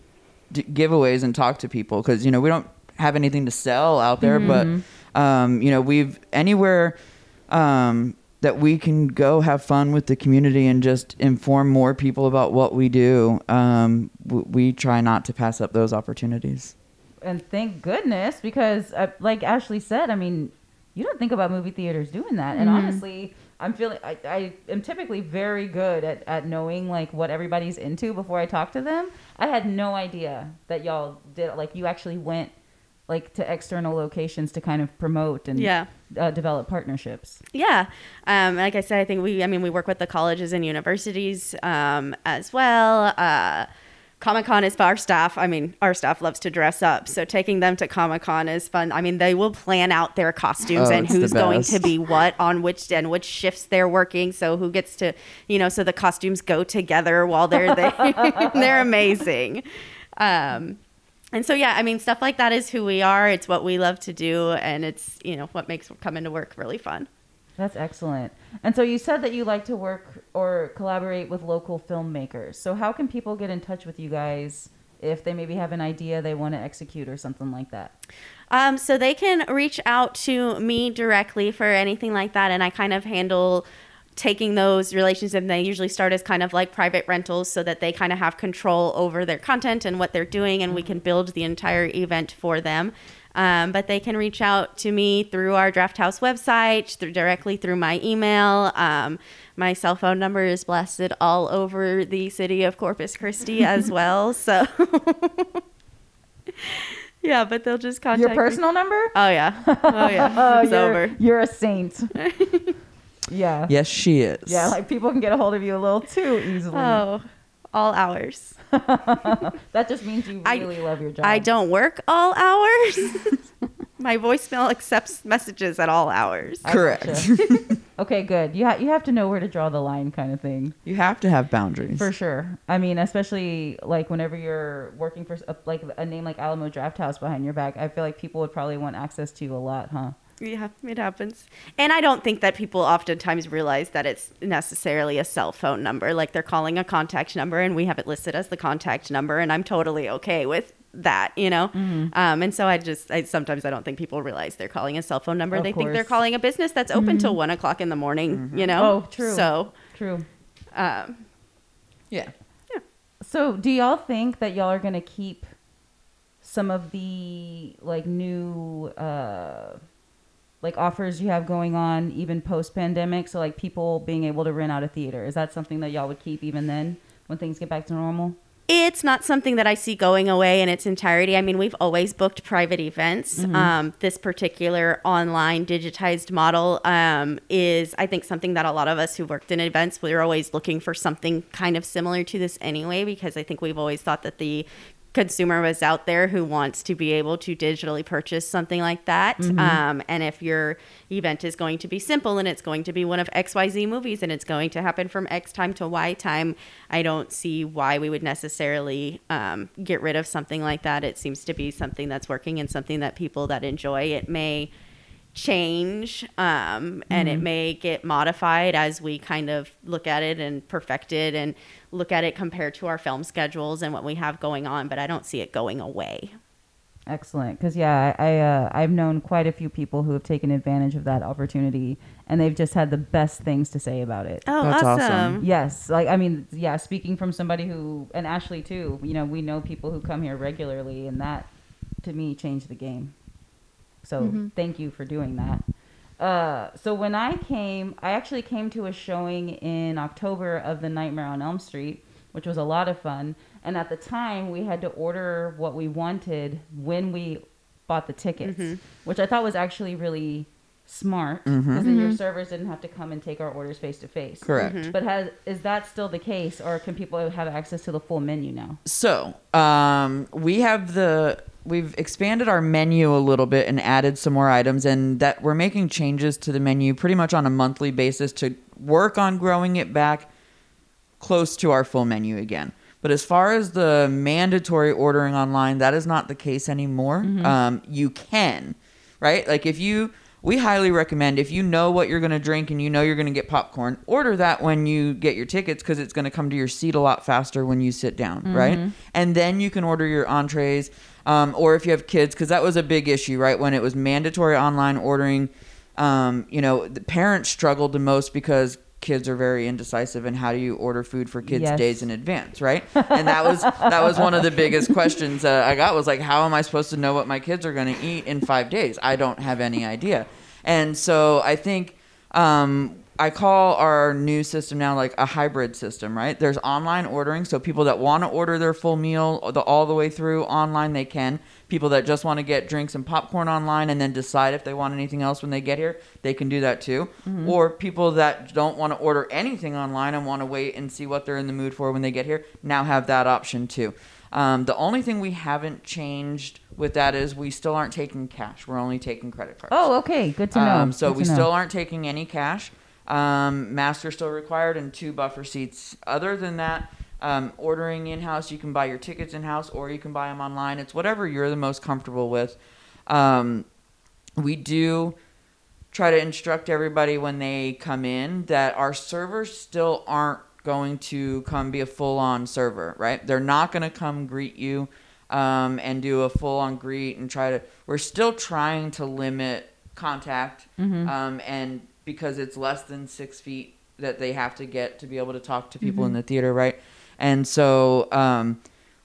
d- giveaways and talk to people because you know we don't have anything to sell out there, but um, you know we've anywhere um, that we can go have fun with the community and just inform more people about what we do. Um, w- we try not to pass up those opportunities. And thank goodness, because uh, like Ashley said, I mean, you don't think about movie theaters doing that. And honestly, I'm feeling I, I am typically very good at, at knowing like what everybody's into before I talk to them. I had no idea that y'all did like you actually went like to external locations to kind of promote and Yeah. uh, develop partnerships. Yeah. Um, like I said, I think we, I mean, we work with the colleges and universities um, as well. Uh, Comic Con is for our staff. I mean, our staff loves to dress up. So taking them to Comic Con is fun. I mean, they will plan out their costumes Oh, and who's going to be what on which and which shifts they're working. So who gets to, you know, so the costumes go together while they're there. they're amazing. Um, and so, yeah, I mean, stuff like that is who we are. It's what we love to do. And it's, you know, what makes coming to work really fun. That's excellent. And so you said that you like to work or collaborate with local filmmakers. So how can people get in touch with you guys if they maybe have an idea they want to execute or something like that? Um, so they can reach out to me directly for anything like that, and I kind of handle taking those relationships. And they usually start as kind of like private rentals, so that they kind of have control over their content and what they're doing, and we can build the entire event for them. Um, but they can reach out to me through our Drafthouse website, through directly through my email. Um, my cell phone number is blasted all over the city of Corpus Christi as well. So. Yeah, but they'll just contact Your me. personal number? Oh yeah. Oh yeah. Oh, it's you're, over. You're a saint. Yeah. Yes, she is. Yeah, like people can get a hold of you a little too easily. Oh, all hours. That just means you I- really love your job. I don't work all hours. My voicemail accepts messages at all hours. I correct. okay, good. You ha- you have to know where to draw the line, kind of thing. you have to have boundaries. For sure. I mean, especially like whenever you're working for a, like a name like Alamo Drafthouse behind your back, I feel like people would probably want access to you a lot, huh? Yeah, it happens. And I don't think that people oftentimes realize that it's necessarily a cell phone number. Like they're calling a contact number and we have it listed as the contact number and I'm totally okay with that, you know? Mm-hmm. Um, and so I just, I sometimes I don't think people realize they're calling a cell phone number. Of they think they're. Mm-hmm. calling a business that's open till one o'clock in the morning, you know? Oh, true. So, True. um, Yeah. So, do y'all think that y'all are gonna keep some of the like new uh like offers you have going on even post pandemic? So, like people being able to rent out a theater is that something that y'all would keep even then when things get back to normal? It's not something that I see going away in its entirety. I mean, we've always booked private events. Um, this particular online digitized model um, is, I think, something that a lot of us who worked in events, we're always looking for something kind of similar to this anyway, because I think we've always thought that the consumer was out there who wants to be able to digitally purchase something like that. Um, and if your event is going to be simple and it's going to be one of XYZ movies and it's going to happen from X time to Y time, I don't see why we would necessarily um, get rid of something like that. It seems to be something that's working and something that people that enjoy it may change um, and it may get modified as we kind of look at it and perfect it and look at it compared to our film schedules and what we have going on but i don't see it going away Excellent, because yeah, I, I uh, I've known quite a few people who have taken advantage of that opportunity, and they've just had the best things to say about it. oh That's awesome. awesome, Yes, like I mean, yeah, speaking from somebody who and Ashley too, you know, we know people who come here regularly and that to me changed the game. So, Mhm. thank you for doing that. Uh, so when I came, I actually came to a showing in October of The Nightmare on Elm Street, which was a lot of fun. And at the time, we had to order what we wanted when we bought the tickets, Mhm. which I thought was actually really smart because then your Mhm. servers didn't have to come and take our orders face to face. Correct. Mhm. But has is that still the case, or can people have access to the full menu now? So, um, we have the we've expanded our menu a little bit and added some more items, and that we're making changes to the menu pretty much on a monthly basis to work on growing it back close to our full menu again. But as far as the mandatory ordering online, that is not the case anymore. Um, you can, right? Like if you, we highly recommend if you know what you're going to drink and you know you're going to get popcorn, order that when you get your tickets because it's going to come to your seat a lot faster when you sit down, right? And then you can order your entrees, um, or if you have kids, because that was a big issue, right? When it was mandatory online ordering, um, you know, the parents struggled the most because kids are very indecisive and how do you order food for kids Yes. days in advance right and that was that was one of the biggest questions uh, i got was like how am i supposed to know what my kids are going to eat in five days i don't have any idea and so i think um, I call our new system now like a hybrid system, right? There's online ordering, so people that want to order their full meal the, all the way through online, they can. People that just want to get drinks and popcorn online and then decide if they want anything else when they get here, they can do that too. Or people that don't want to order anything online and want to wait and see what they're in the mood for when they get here, now have that option too. Um, the only thing we haven't changed with that is we still aren't taking cash. We're only taking credit cards. Oh, okay, good to know. Um, so Good we still aren't taking any cash. Um, mask are still required and two buffer seats. Other than that, um, ordering in house, you can buy your tickets in house or you can buy them online. It's whatever you're the most comfortable with. Um, we do try to instruct everybody when they come in that our servers still aren't going to come be a full on server, right? They're not going to come greet you um, and do a full on greet and try to. We're still trying to limit contact um, and because it's less than six feet that they have to get to be able to talk to people in the theater, right? And so um,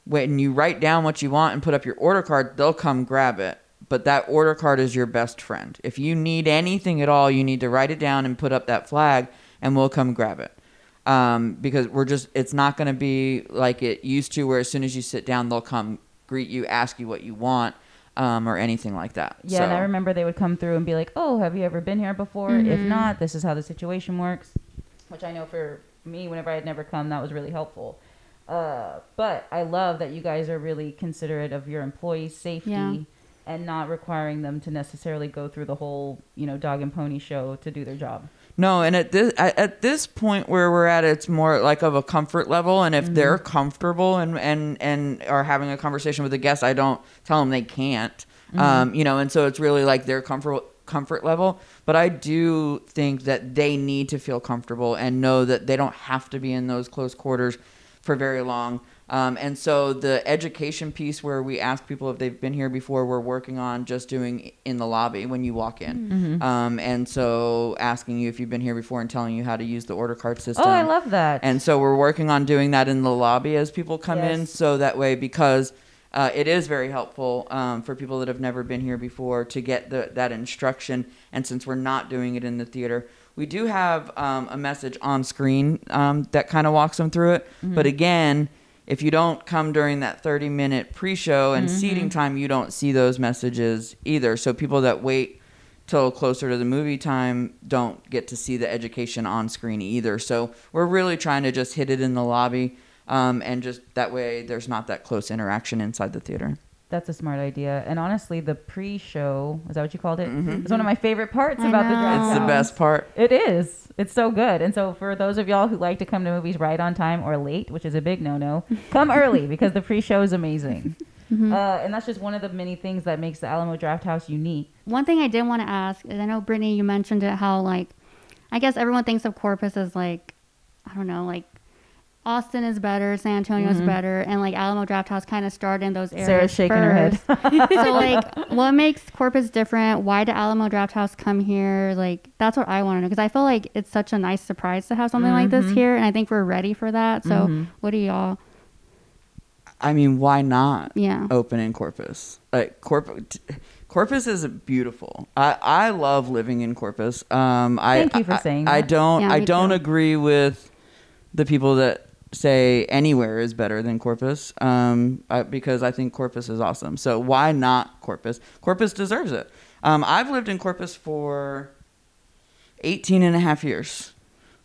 when you write down what you want and put up your order card, they'll come grab it. But that order card is your best friend. If you need anything at all, you need to write it down and put up that flag, and we'll come grab it. Um, because we're just, it's not going to be like it used to, where as soon as you sit down, they'll come greet you, ask you what you want, um, or anything like that. Yeah, and I remember they would come through and be like, "Oh, have you ever been here before? If Mhm. not, this is how the situation works." Which I know for me, whenever I had never come, that was really helpful. Uh, but I love that you guys are really considerate of your employees' safety Yeah. and not requiring them to necessarily go through the whole, you know, dog and pony show to do their job. No, and at this at, at this point where we're at, it's more like of a comfort level. And if they're comfortable and and and are having a conversation with the guest, I don't tell them they can't. Um, you know, and so it's really like their comfort comfort level. But I do think that they need to feel comfortable and know that they don't have to be in those close quarters for very long. Um, and so the education piece where we ask people if they've been here before, we're working on just doing in the lobby when you walk in. Um, and so asking you if you've been here before and telling you how to use the order card system. Oh, I love that. And so we're working on doing that in the lobby as people come in. So that way, because uh, it is very helpful um, for people that have never been here before to get the, that instruction. And since we're not doing it in the theater, we do have um, a message on screen um, that kind of walks them through it. But again, if you don't come during that 30 minute pre show and seating time, you don't see those messages either. So people that wait till closer to the movie time don't get to see the education on screen either. So we're really trying to just hit it in the lobby, um, and just that way there's not that close interaction inside the theater. That's a smart idea. And honestly, the pre-show is that what you called it? Mhm. It's one of my favorite parts I about the know. draft. It's the best part. It is. It's so good. And so for those of y'all who like to come to movies right on time or late, which is a big no-no, come early because the pre-show is amazing. Mhm. Uh, and that's just one of the many things that makes the Alamo Drafthouse unique. one thing I did want to ask is I know Brittany, you mentioned it how like I guess everyone thinks of Corpus as like I don't know like Austin is better, San Antonio is better, and like Alamo Drafthouse kind of started in those areas. Sarah's shaking her head. first. so like, what makes Corpus different? Why did Alamo Drafthouse come here? Like, that's what I want to know because I feel like it's such a nice surprise to have something like this Mm-hmm. here, and I think we're ready for that. So, what do y'all? I mean, why not Yeah. open in Corpus? Like Corpus, Corpus is beautiful. I, I love living in Corpus. Um, I, Thank you for I- saying I that. don't Yeah, I don't too. agree with the people that say anywhere is better than Corpus. Um, I, because I think Corpus is awesome. So why not Corpus? Corpus deserves it. Um, I've lived in Corpus for 18 and a half years.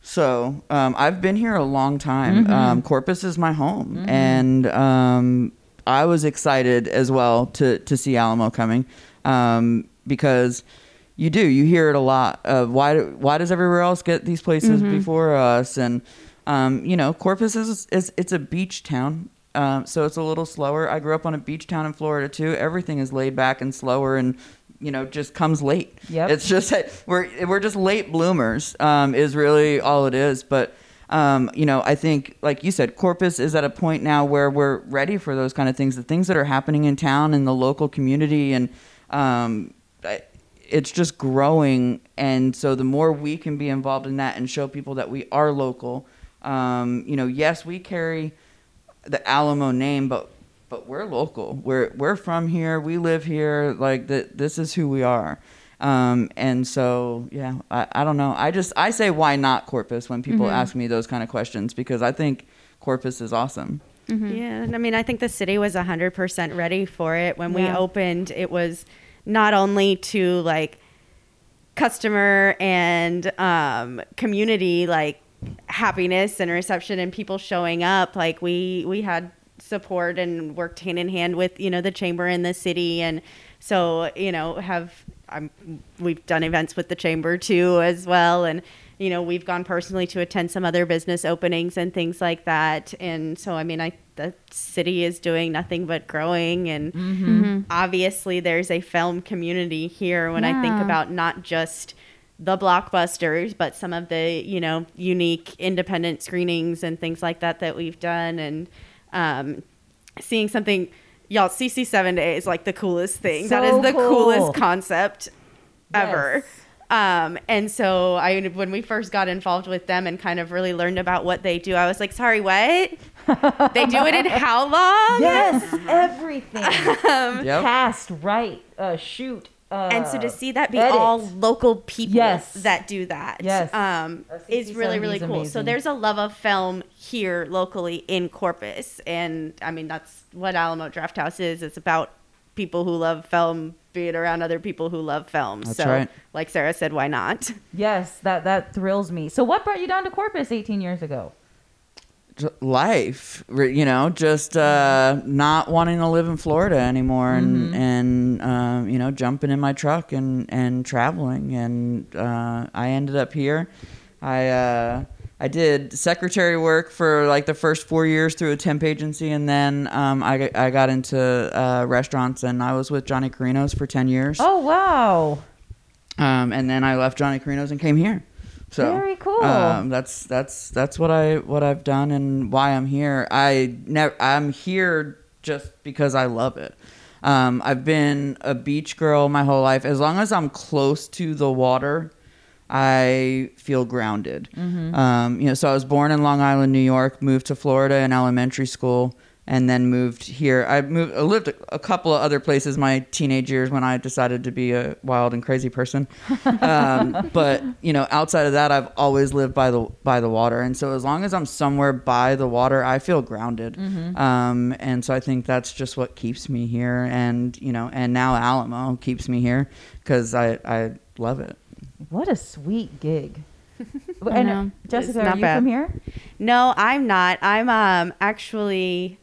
So um, I've been here a long time. Mm-hmm. Um, Corpus is my home, and um, I was excited as well to to see Alamo coming um, because you do you hear it a lot. Of why do- why does everywhere else get these places Mm-hmm. before us? And um, you know, Corpus is, is it's a beach town. Um, so it's a little slower. I grew up on a beach town in Florida too. Everything is laid back and slower, and you know, just comes late. Yep. It's just we're we're just late bloomers. Um, is really all it is. But um, you know, I think like you said, Corpus is at a point now where we're ready for those kind of things. The things that are happening in town and the local community, and um, it's just growing. And so the more we can be involved in that and show people that we are local. Um, you know, yes, we carry the Alamo name, but but we're local. We're we're from here. We live here. Like that. This is who we are. Um, and so yeah, I, I don't know. I just I say why not Corpus when people ask me those kind of questions because I think Corpus is awesome. Yeah, and I mean, I think the city was 100% ready for it. When we opened, it was not only to like customer and um, community like happiness and reception and people showing up like we we had support and worked hand in hand with you know the chamber and the city. And so you know have I'm, we've done events with the chamber too as well. And you know we've gone personally to attend some other business openings and things like that. And so i mean i the city is doing nothing but growing. And Mm-hmm. obviously there's a film community here when i think about not just the blockbusters but some of the you know unique independent screenings and things like that that we've done and um, seeing something y'all cc7 day is like the coolest thing that So is the cool. coolest concept ever Yes. um, and so I, when we first got involved with them and kind of really learned about what they do, I was like, sorry, what? they do it in how long? Yes, everything. Um, Yep. Cast, write, uh, shoot. Uh, and so to see that be edit. all local people Yes. that do that Yes. um, Uh, is really really cool so there's a love of film here locally in corpus and i mean that's what alamo drafthouse is it's about people who love film being around other people who love film That's so right. like sarah said why not Yes, that that thrills me. So, what brought you down to Corpus 18 years ago? Life you know just uh not wanting to live in florida anymore and and um you know jumping in my truck and and traveling and uh i ended up here i uh I did secretary work for like the first four years through a temp agency, and then um, I, got- I got into uh, restaurants, and I was with Johnny Carino's for ten years. Oh, wow. Um, and then I left Johnny Carino's and came here. So Very cool. Um, that's that's that's what I what I've done and why I'm here. I never I'm here just because I love it. Um, I've been a beach girl my whole life. As long as I'm close to the water, I feel grounded. Um, you know, so I was born in Long Island, New York, moved to Florida in elementary school, and then moved here. I moved, I lived a, a couple of other places my teenage years when I decided to be a wild and crazy person. Um, but you know, outside of that, I've always lived by the by the water, and so as long as I'm somewhere by the water, I feel grounded. Um, and so I think that's just what keeps me here, and you know, and now Alamo keeps me here because I I love it. What a sweet gig. I and. Jessica, It's are you bad. from here? no i'm not i'm um actually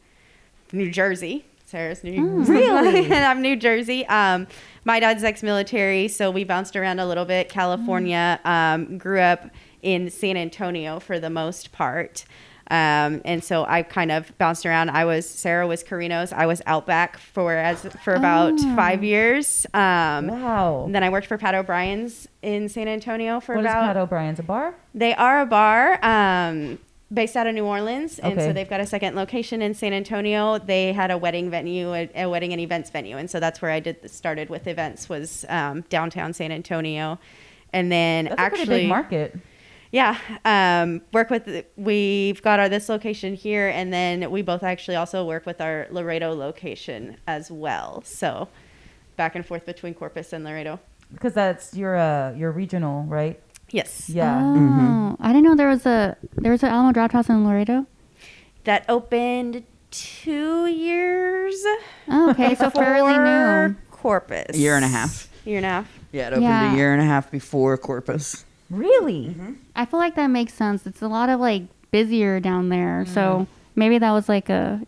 new jersey sarah's new Really? and i'm new jersey um my dad's ex-military so we bounced around a little bit california um grew up in san antonio for the most part Um, and so I kind of bounced around. I was Sarah was Carino's. I was Outback for as for about Oh. five years. Um, Wow. then I worked for Pat O'Brien's in San Antonio for What is about. Pat O'Brien's? A bar? They are a bar um, based out of New Orleans, and Okay. so they've got a second location in San Antonio. They had a wedding venue, a, a wedding and events venue, and so that's where I did started with events was um, downtown San Antonio, and then That's actually, pretty big market. yeah, um, work with. We've got our this location here, and then we both actually also work with our Laredo location as well. So back and forth between Corpus and Laredo. Because that's your uh your regional, right? Yes, Yeah. Oh, Mm-hmm. I didn't know there was a there was an Alamo Drafthouse in Laredo. that opened two years. Oh, okay, so fairly new. before Corpus. A year and a half. Year and a half. Yeah, it opened Yeah. a year and a half before Corpus. Really? I feel like that makes sense. It's a lot of like busier down there, Mm. so maybe that was like a.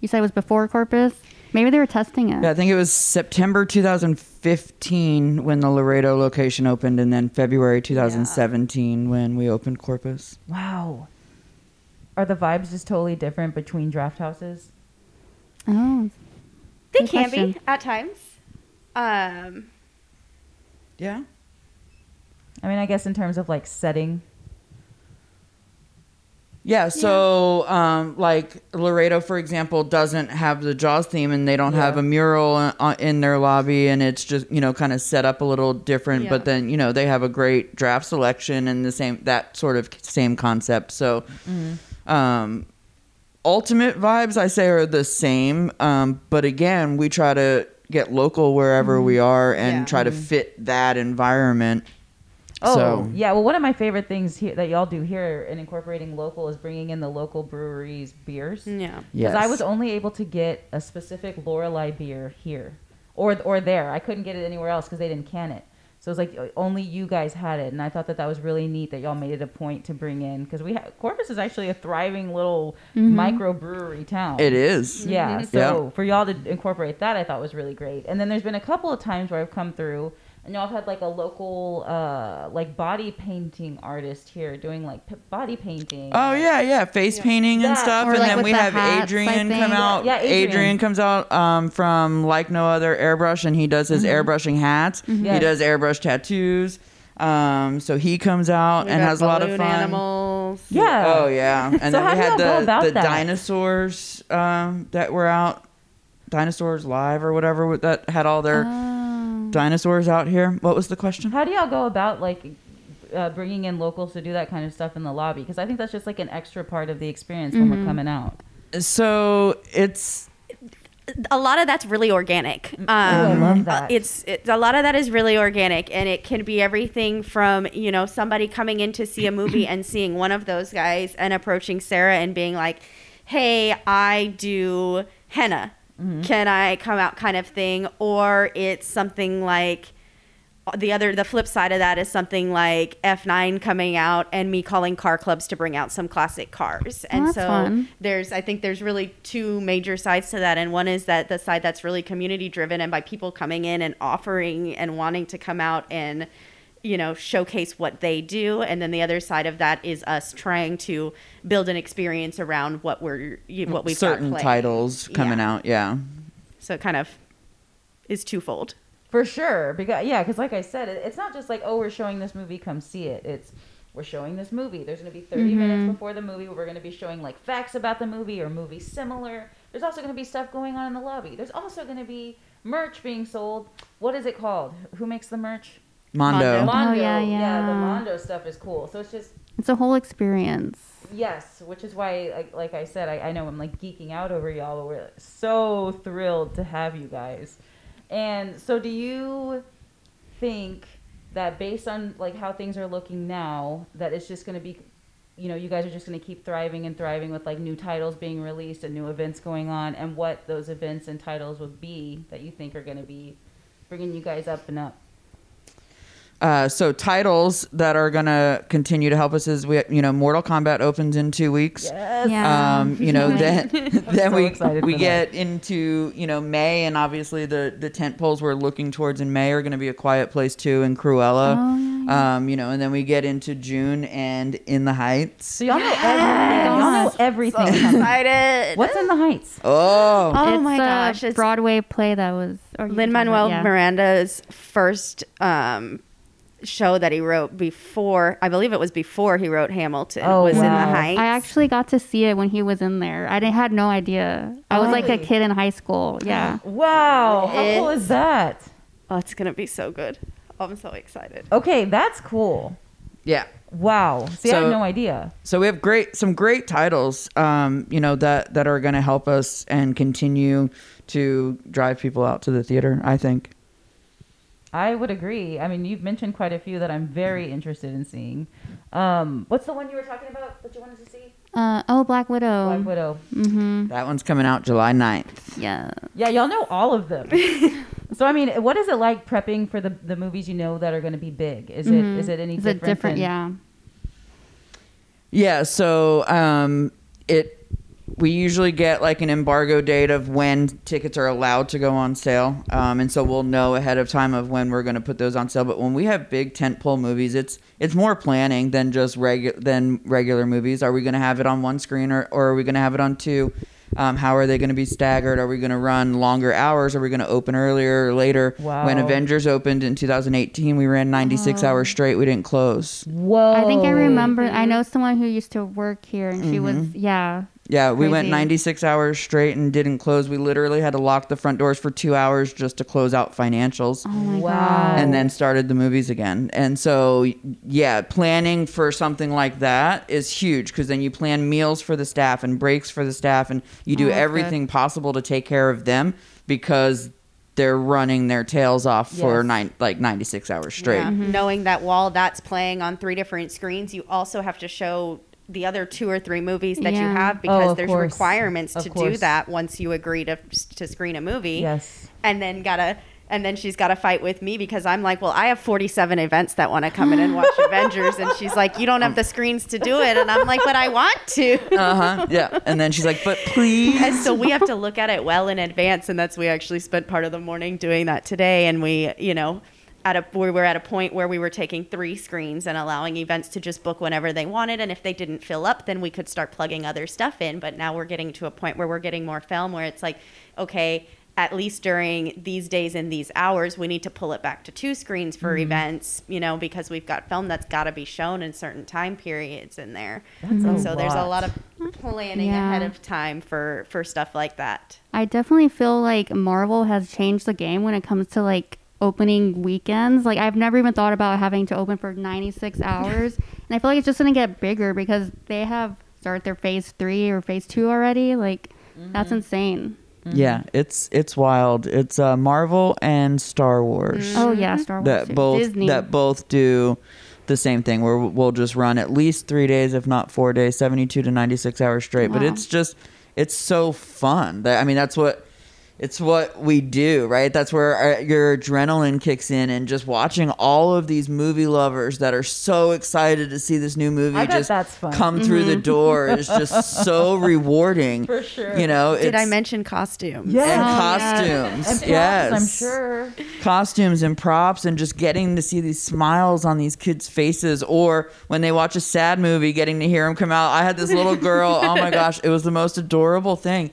You said it was before Corpus. Maybe they were testing it. Yeah, I think it was September 2015 when the Laredo location opened, and then February 2017 when we opened Corpus. Wow. Are the vibes just totally different between draft houses? Oh, They Good can question. be at times. Um, Yeah. I mean, I guess in terms of like setting. Yeah, so um, like Laredo, for example, doesn't have the Jaws theme, and they don't have a mural uh, in their lobby, and it's just you know kind of set up a little different. Yeah. But then you know they have a great draft selection and the same that sort of same concept. So, um, ultimate vibes I say are the same, um, but again, we try to get local wherever we are and Yeah. try to fit that environment. Oh, So- yeah. Well, one of my favorite things here that y'all do here in incorporating local is bringing in the local breweries' beers. yeah. Because I was only able to get a specific Lorelei beer here, or or there. I couldn't get it anywhere else because they didn't can it. So it's like only you guys had it, and I thought that that was really neat that y'all made it a point to bring in because we ha- Corpus is actually a thriving little mm-hmm. micro brewery town. It is. Mm-hmm. Yeah. So for y'all to incorporate that, I thought was really great. And then there's been a couple of times where I've come through and y'all have had like a local, uh, like body painting artist here doing like p- body painting. Oh yeah, yeah, face painting and Yeah. stuff, Or, and like, then we the have hats, Adrian come out. Yeah, yeah, Adrian. comes out um, from like no other airbrush, and he does his airbrushing hats. He Yes. does airbrush tattoos. Um, so he comes out We and has a lot of fun. Animals. Yeah. Oh yeah, and So then how we had the the that? dinosaurs um, that were out, dinosaurs live or whatever that had all their Oh. Dinosaurs out here. What was the question? How do y'all go about like uh, bringing in locals to do that kind of stuff in the lobby? Because I think that's just like an extra part of the experience when we're coming out. So it's a lot of that's really organic. Um, I love that. uh, It's, it's a lot of that is really organic, and it can be everything from you know somebody coming in to see a movie and seeing one of those guys and approaching Sarah and being like, "Hey, I do henna. Mm-hmm. Can I come out?" kind of thing, or it's something like uh, the other the flip side of that is something like F9 coming out and me calling car clubs to bring out some classic cars. Oh, and that's so fun. there's I think there's really two major sides to that and one is that the side that's really community driven and by people coming in and offering and wanting to come out and you know showcase what they do and then the other side of that is us trying to build an experience around what we're you what we've got certain playing. titles coming Yeah. out. Yeah. So it kind of is twofold. For sure, because yeah, because like I said, it, it's not just like oh we're showing this movie, come see it. It's we're showing this movie. There's going to be 30 mm-hmm. minutes before the movie where we're going to be showing like facts about the movie or movies similar. There's also going to be stuff going on in the lobby. There's also going to be merch being sold. What is it called? Who makes the merch? Mondo. Mondo. Oh, Mondo. yeah, the yeah. Mondo stuff is cool. So it's just It's a whole experience. Yes, which is why, like, like I said, I, I know I'm like geeking out over y'all, but we're so thrilled to have you guys. And so, do you think that based on like how things are looking now, that it's just going to be, you know, you guys are just going to keep thriving and thriving with like new titles being released and new events going on, and what those events and titles would be that you think are going to be bringing you guys up and up? Uh, so titles that are gonna continue to help us is we, you know, Mortal Kombat opens in two weeks. Yes. Yeah. Um, you know, then then so we we for get into you know May, and obviously the the tent poles we're looking towards in May are going to be a Quiet Place Two and Cruella. Oh, yeah. Um, you know, and then we get into June and In the Heights. So y'all know everything. Y'all know everything. coming. Excited. What's in the Heights? Oh, Oh it's my a gosh, it's- Broadway play that was Lin Manuel Miranda's first um, show that he wrote before, I believe it was before he wrote Hamilton, Oh, was in the Heights. I actually got to see it when he was in there. I didn't, had no idea. I was like a kid in high school. Yeah. Wow, how cool is that? oh, it's gonna be so good. I'm so excited. Okay, that's cool. yeah. Wow. See, I had no idea. So we have great, some great titles, um, you know, that that are going to help us and continue to drive people out to the theater. I think. I would agree. I mean, you've mentioned quite a few that I'm very interested in seeing. Um, what's the one you were talking about that you wanted to see? Uh, oh, Black Widow. Black Widow. Mm-hmm. That one's coming out July 9th. Yeah. Yeah, y'all know all of them. so I mean, what is it like prepping for the the movies you know that are going to be big? Is it is it any Is different? it different? than- Yeah. Yeah, so um, it we usually get like an embargo date of when tickets are allowed to go on sale, um, and so we'll know ahead of time of when we're going to put those on sale. But when we have big tentpole movies, it's it's more planning than just regular than regular movies. Are we going to have it on one screen or, or are we going to have it on two? Um, how are they going to be staggered? Are we going to run longer hours? Are we going to open earlier or later? Wow. When Avengers opened in 2018, we ran 96 hours straight. We didn't close. Whoa. I think I remember. I Mhm. know someone who used to work here, and she was Mm-hmm. yeah. Yeah, we went Crazy. 96 hours straight and didn't close. We literally had to lock the front doors for two hours just to close out financials Oh my Wow. god. and then started the movies again. And so, yeah, planning for something like that is huge because then you plan meals for the staff and breaks for the staff and you Oh, do good. everything possible to take care of them because they're running their tails off for Yes. nine, like 96 hours straight. Yeah. Mm-hmm. Knowing that while that's playing on three different screens, you also have to show the other two or three movies that you have because Oh, there's course. requirements Of to do that once you agree to to screen a movie. Yes. And then gotta and then she's got to fight with me because I'm like, well, I have 47 events that want to come in and watch Avengers, and she's like, you don't have the screens to do it, and I'm like, but I want to. Uh huh. Yeah. And then she's like, but please. And so we have to look at it well in advance, and that's we actually spent part of the morning doing that today. And we, you know, at a we were at a point where we were taking three screens and allowing events to just book whenever they wanted, and if they didn't fill up, then we could start plugging other stuff in. But now we're getting to a point where we're getting more film, where it's like, okay. At least during these days and these hours, we need to pull it back to two screens for mm-hmm. events, you know, because we've got film that's got to be shown in certain time periods in there. That's and a so there's a lot. lot of planning Yeah. ahead of time for for stuff like that. I definitely feel like Marvel has changed the game when it comes to like opening weekends. Like I've never even thought about having to open for 96 hours, and I feel like it's just gonna get bigger because they have started their phase three or phase two already. Like that's mm-hmm. insane. Mm-hmm. Yeah, it's it's wild. It's uh, Marvel and Star Wars. Mm-hmm. Oh yeah, Star Wars. that too. both Disney. that both do the same thing where we'll just run at least three days if not four days 72 to 96 hours straight but it's just it's so fun that i mean that's what it's what we do right that's where our, your adrenaline kicks in and just watching all of these movie lovers that are so excited to see this new movie just that's fun. come through the mm-hmm. door is just so rewarding For sure. you know Did I mention costumes? Yeah. and Oh, yeah. costumes And props, yes I'm sure. costumes and props and just getting to see these smiles on these kids' faces or when they watch a sad movie getting to hear them come out i had this little girl oh my gosh it was the most adorable thing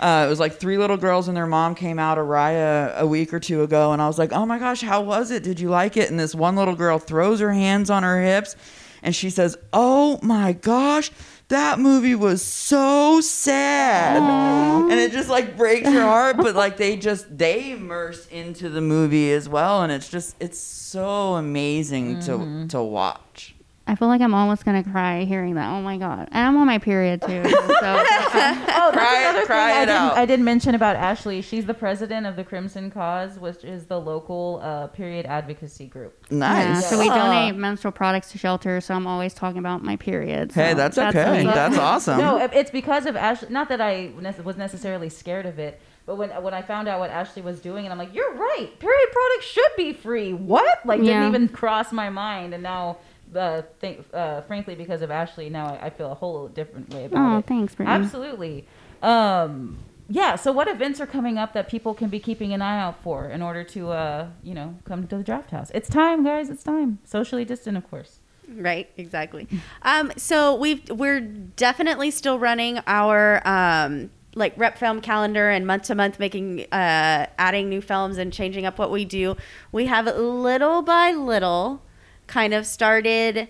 uh, it was like three little girls and their mom came out of Raya a week or two ago and I was like, "Oh my gosh, how was it? Did you like it?" And this one little girl throws her hands on her hips and she says, "Oh my gosh, that movie was so sad." And it just like breaks your heart, but like they just they immerse into the movie as well and it's just it's so amazing to to watch. I feel like I'm almost gonna cry hearing that. Oh my god! And I'm on my period too. So Oh, that's Cry it- another cry thing I didn't, out. I didn't mention about Ashley. She's the president of the Crimson Cause, which is the local uh, period advocacy group. yeah, Nice. so we Yeah. donate menstrual products to shelters. So I'm always talking about my period. Hey, so that's okay. sweet. That's awesome. No, it's because of Ashley. Not that I was necessarily scared of it, but when when I found out what Ashley was doing, and I'm like, you're right. Period products should be free. What? Like, Yeah. didn't even cross my mind. And now, uh, think, uh, frankly, because of Ashley, now I, I feel a whole different way about it. Oh, it. thanks, Brittany. Absolutely. Um, yeah, so what events are coming up that people can be keeping an eye out for in order to, uh, you know, come to the draft house? It's time, guys. It's time. Socially distant, of course. Right, exactly. Um, so we've we're definitely still running our um, like rep film calendar and month to month making uh, adding new films and changing up what we do. We have little by little kind of started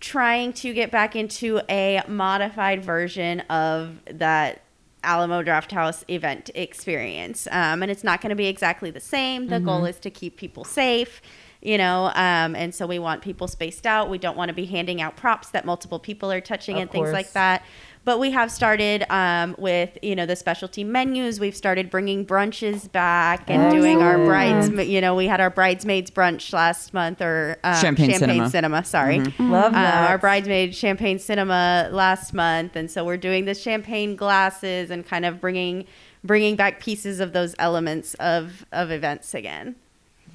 trying to get back into a modified version of that Alamo Drafthouse event experience. Um, and it's not going to be exactly the same. The goal is to keep people safe, you know, um, and so we want people spaced out. We don't want to be handing out props that multiple people are touching Of and things like that. But we have started um, with, you know, the specialty menus. We've started bringing brunches back and doing our brides. You know, we had our bridesmaids brunch last month or um, Champagne cinema. cinema. Sorry, Love um, that. our bridesmaid champagne cinema last month, and so we're doing the champagne glasses and kind of bringing bringing back pieces of those elements of of events again.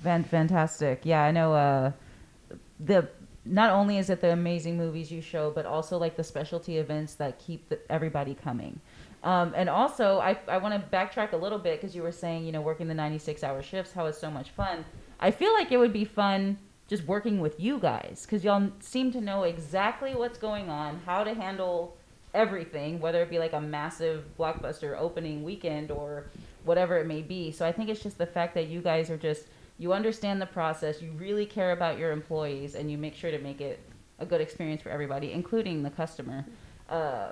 Fantastic. Yeah, I know. Uh, the not only is it the amazing movies you show, but also like the specialty events that keep the, everybody coming. Um, and also, I, I want to backtrack a little bit because you were saying, you know, working the 96 hour shifts, how it's so much fun. I feel like it would be fun just working with you guys because y'all seem to know exactly what's going on, how to handle everything, whether it be like a massive blockbuster opening weekend or whatever it may be. So I think it's just the fact that you guys are just you understand the process, you really care about your employees, and you make sure to make it a good experience for everybody, including the customer. Uh,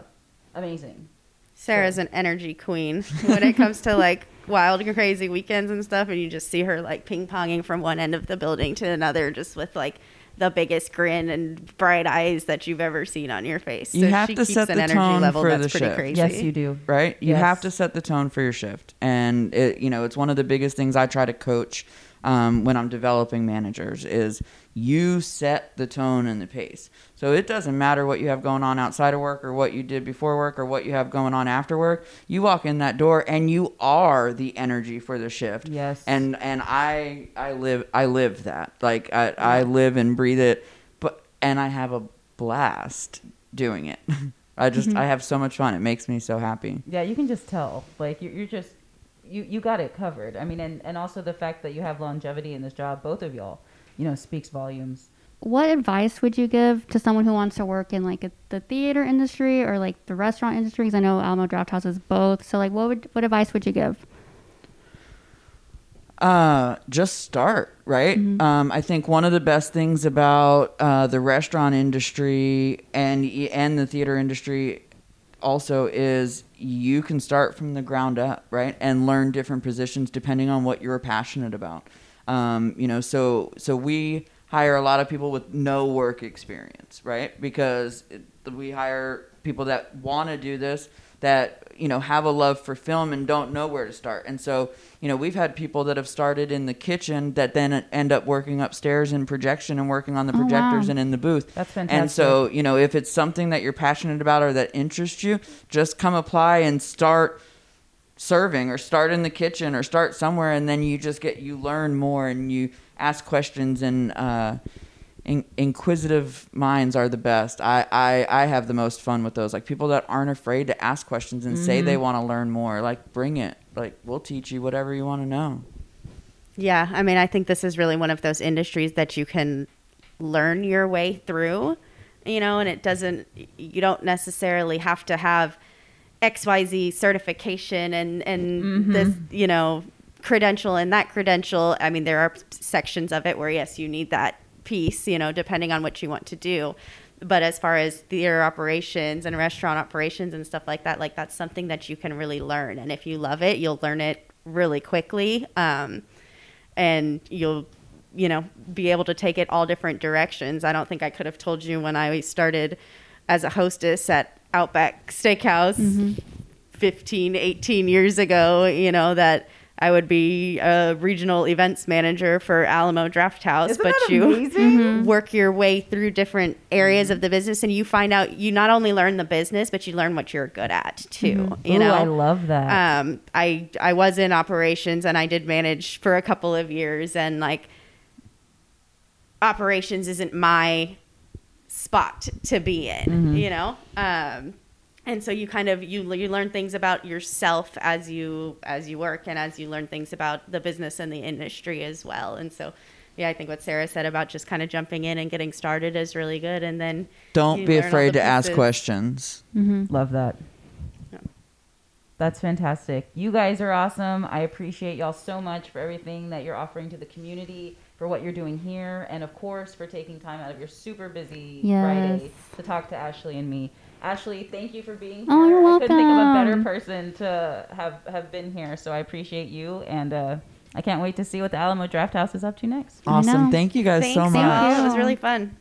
amazing. Sarah's an energy queen when it comes to like wild and crazy weekends and stuff, and you just see her like ping ponging from one end of the building to another, just with like the biggest grin and bright eyes that you've ever seen on your face. You have she to keeps set the energy tone level for that's the pretty shift. crazy. Yes, you do. right? You Yes. have to set the tone for your shift, and it, you know it's one of the biggest things I try to coach um, when I'm developing managers is you set the tone and the pace. So it doesn't matter what you have going on outside of work or what you did before work or what you have going on after work. You walk in that door and you are the energy for the shift. Yes. And and I I live I live that like I I live and breathe it, but and I have a blast doing it. I just I have so much fun. It makes me so happy. Yeah, you can just tell. Like you're, you're just you you got it covered. I mean, and and also the fact that you have longevity in this job, both of y'all, you know, speaks volumes. What advice would you give to someone who wants to work in like a, the theater industry or like the restaurant industry? Because I know Alamo Drafthouse is both. So like, what would what advice would you give? Uh, just start, right? Um, I think one of the best things about uh, the restaurant industry and and the theater industry also is you can start from the ground up, right, and learn different positions depending on what you're passionate about. Um, you know, so so we hire a lot of people with no work experience, right? Because it, we hire people that want to do this that you know have a love for film and don't know where to start. And so you know we've had people that have started in the kitchen that then end up working upstairs in projection and working on the Oh, wow. projectors and in the booth. That's fantastic and so you know if it's something that you're passionate about or that interests you just come apply and start serving or start in the kitchen or start somewhere and then you just get you learn more and you ask questions and uh, in, inquisitive minds are the best. I, I i have the most fun with those. Like people that aren't afraid to ask questions and say they mm-hmm. want to learn more like bring it. Like we'll teach you whatever you want to know. Yeah, I mean, I think this is really one of those industries that you can learn your way through, you know, and it doesn't, you don't necessarily have to have XYZ certification and, and mm-hmm. this, you know, credential and that credential. I mean, there are sections of it where, yes, you need that piece, you know, depending on what you want to do. But as far as theater operations and restaurant operations and stuff like that, like that's something that you can really learn. And if you love it, you'll learn it really quickly. Um, and you'll you know be able to take it all different directions i don't think i could have told you when i started as a hostess at outback steakhouse 15 18 years ago you know that i would be a regional events manager for alamo drafthouse Isn't but that you amazing? work your way through different areas of the business and you find out you not only learn the business but you learn what you're good at too you Ooh, know I love that. um, I I was in operations and I did manage for a couple of years and like operations isn't my spot to be in, Mm-hmm. you know. Um, and so you kind of you you learn things about yourself as you as you work and as you learn things about the business and the industry as well and so yeah i think what sarah said about just kind of jumping in and getting started is really good and then Don't be afraid to ask pieces. questions. Mm-hmm. Love that. Yeah. That's fantastic. You guys are awesome. I appreciate y'all so much for everything that you're offering to the community, for what you're doing here, and of course for taking time out of your super busy Yes. Friday to talk to Ashley and me. Ashley, thank you for being here. Oh, you're welcome. I couldn't think of a better person to have have been here, so I appreciate you, and uh, I can't wait to see what the Alamo Drafthouse is up to next. Awesome. Thank you guys thanks so much. Thank y'all. it was really fun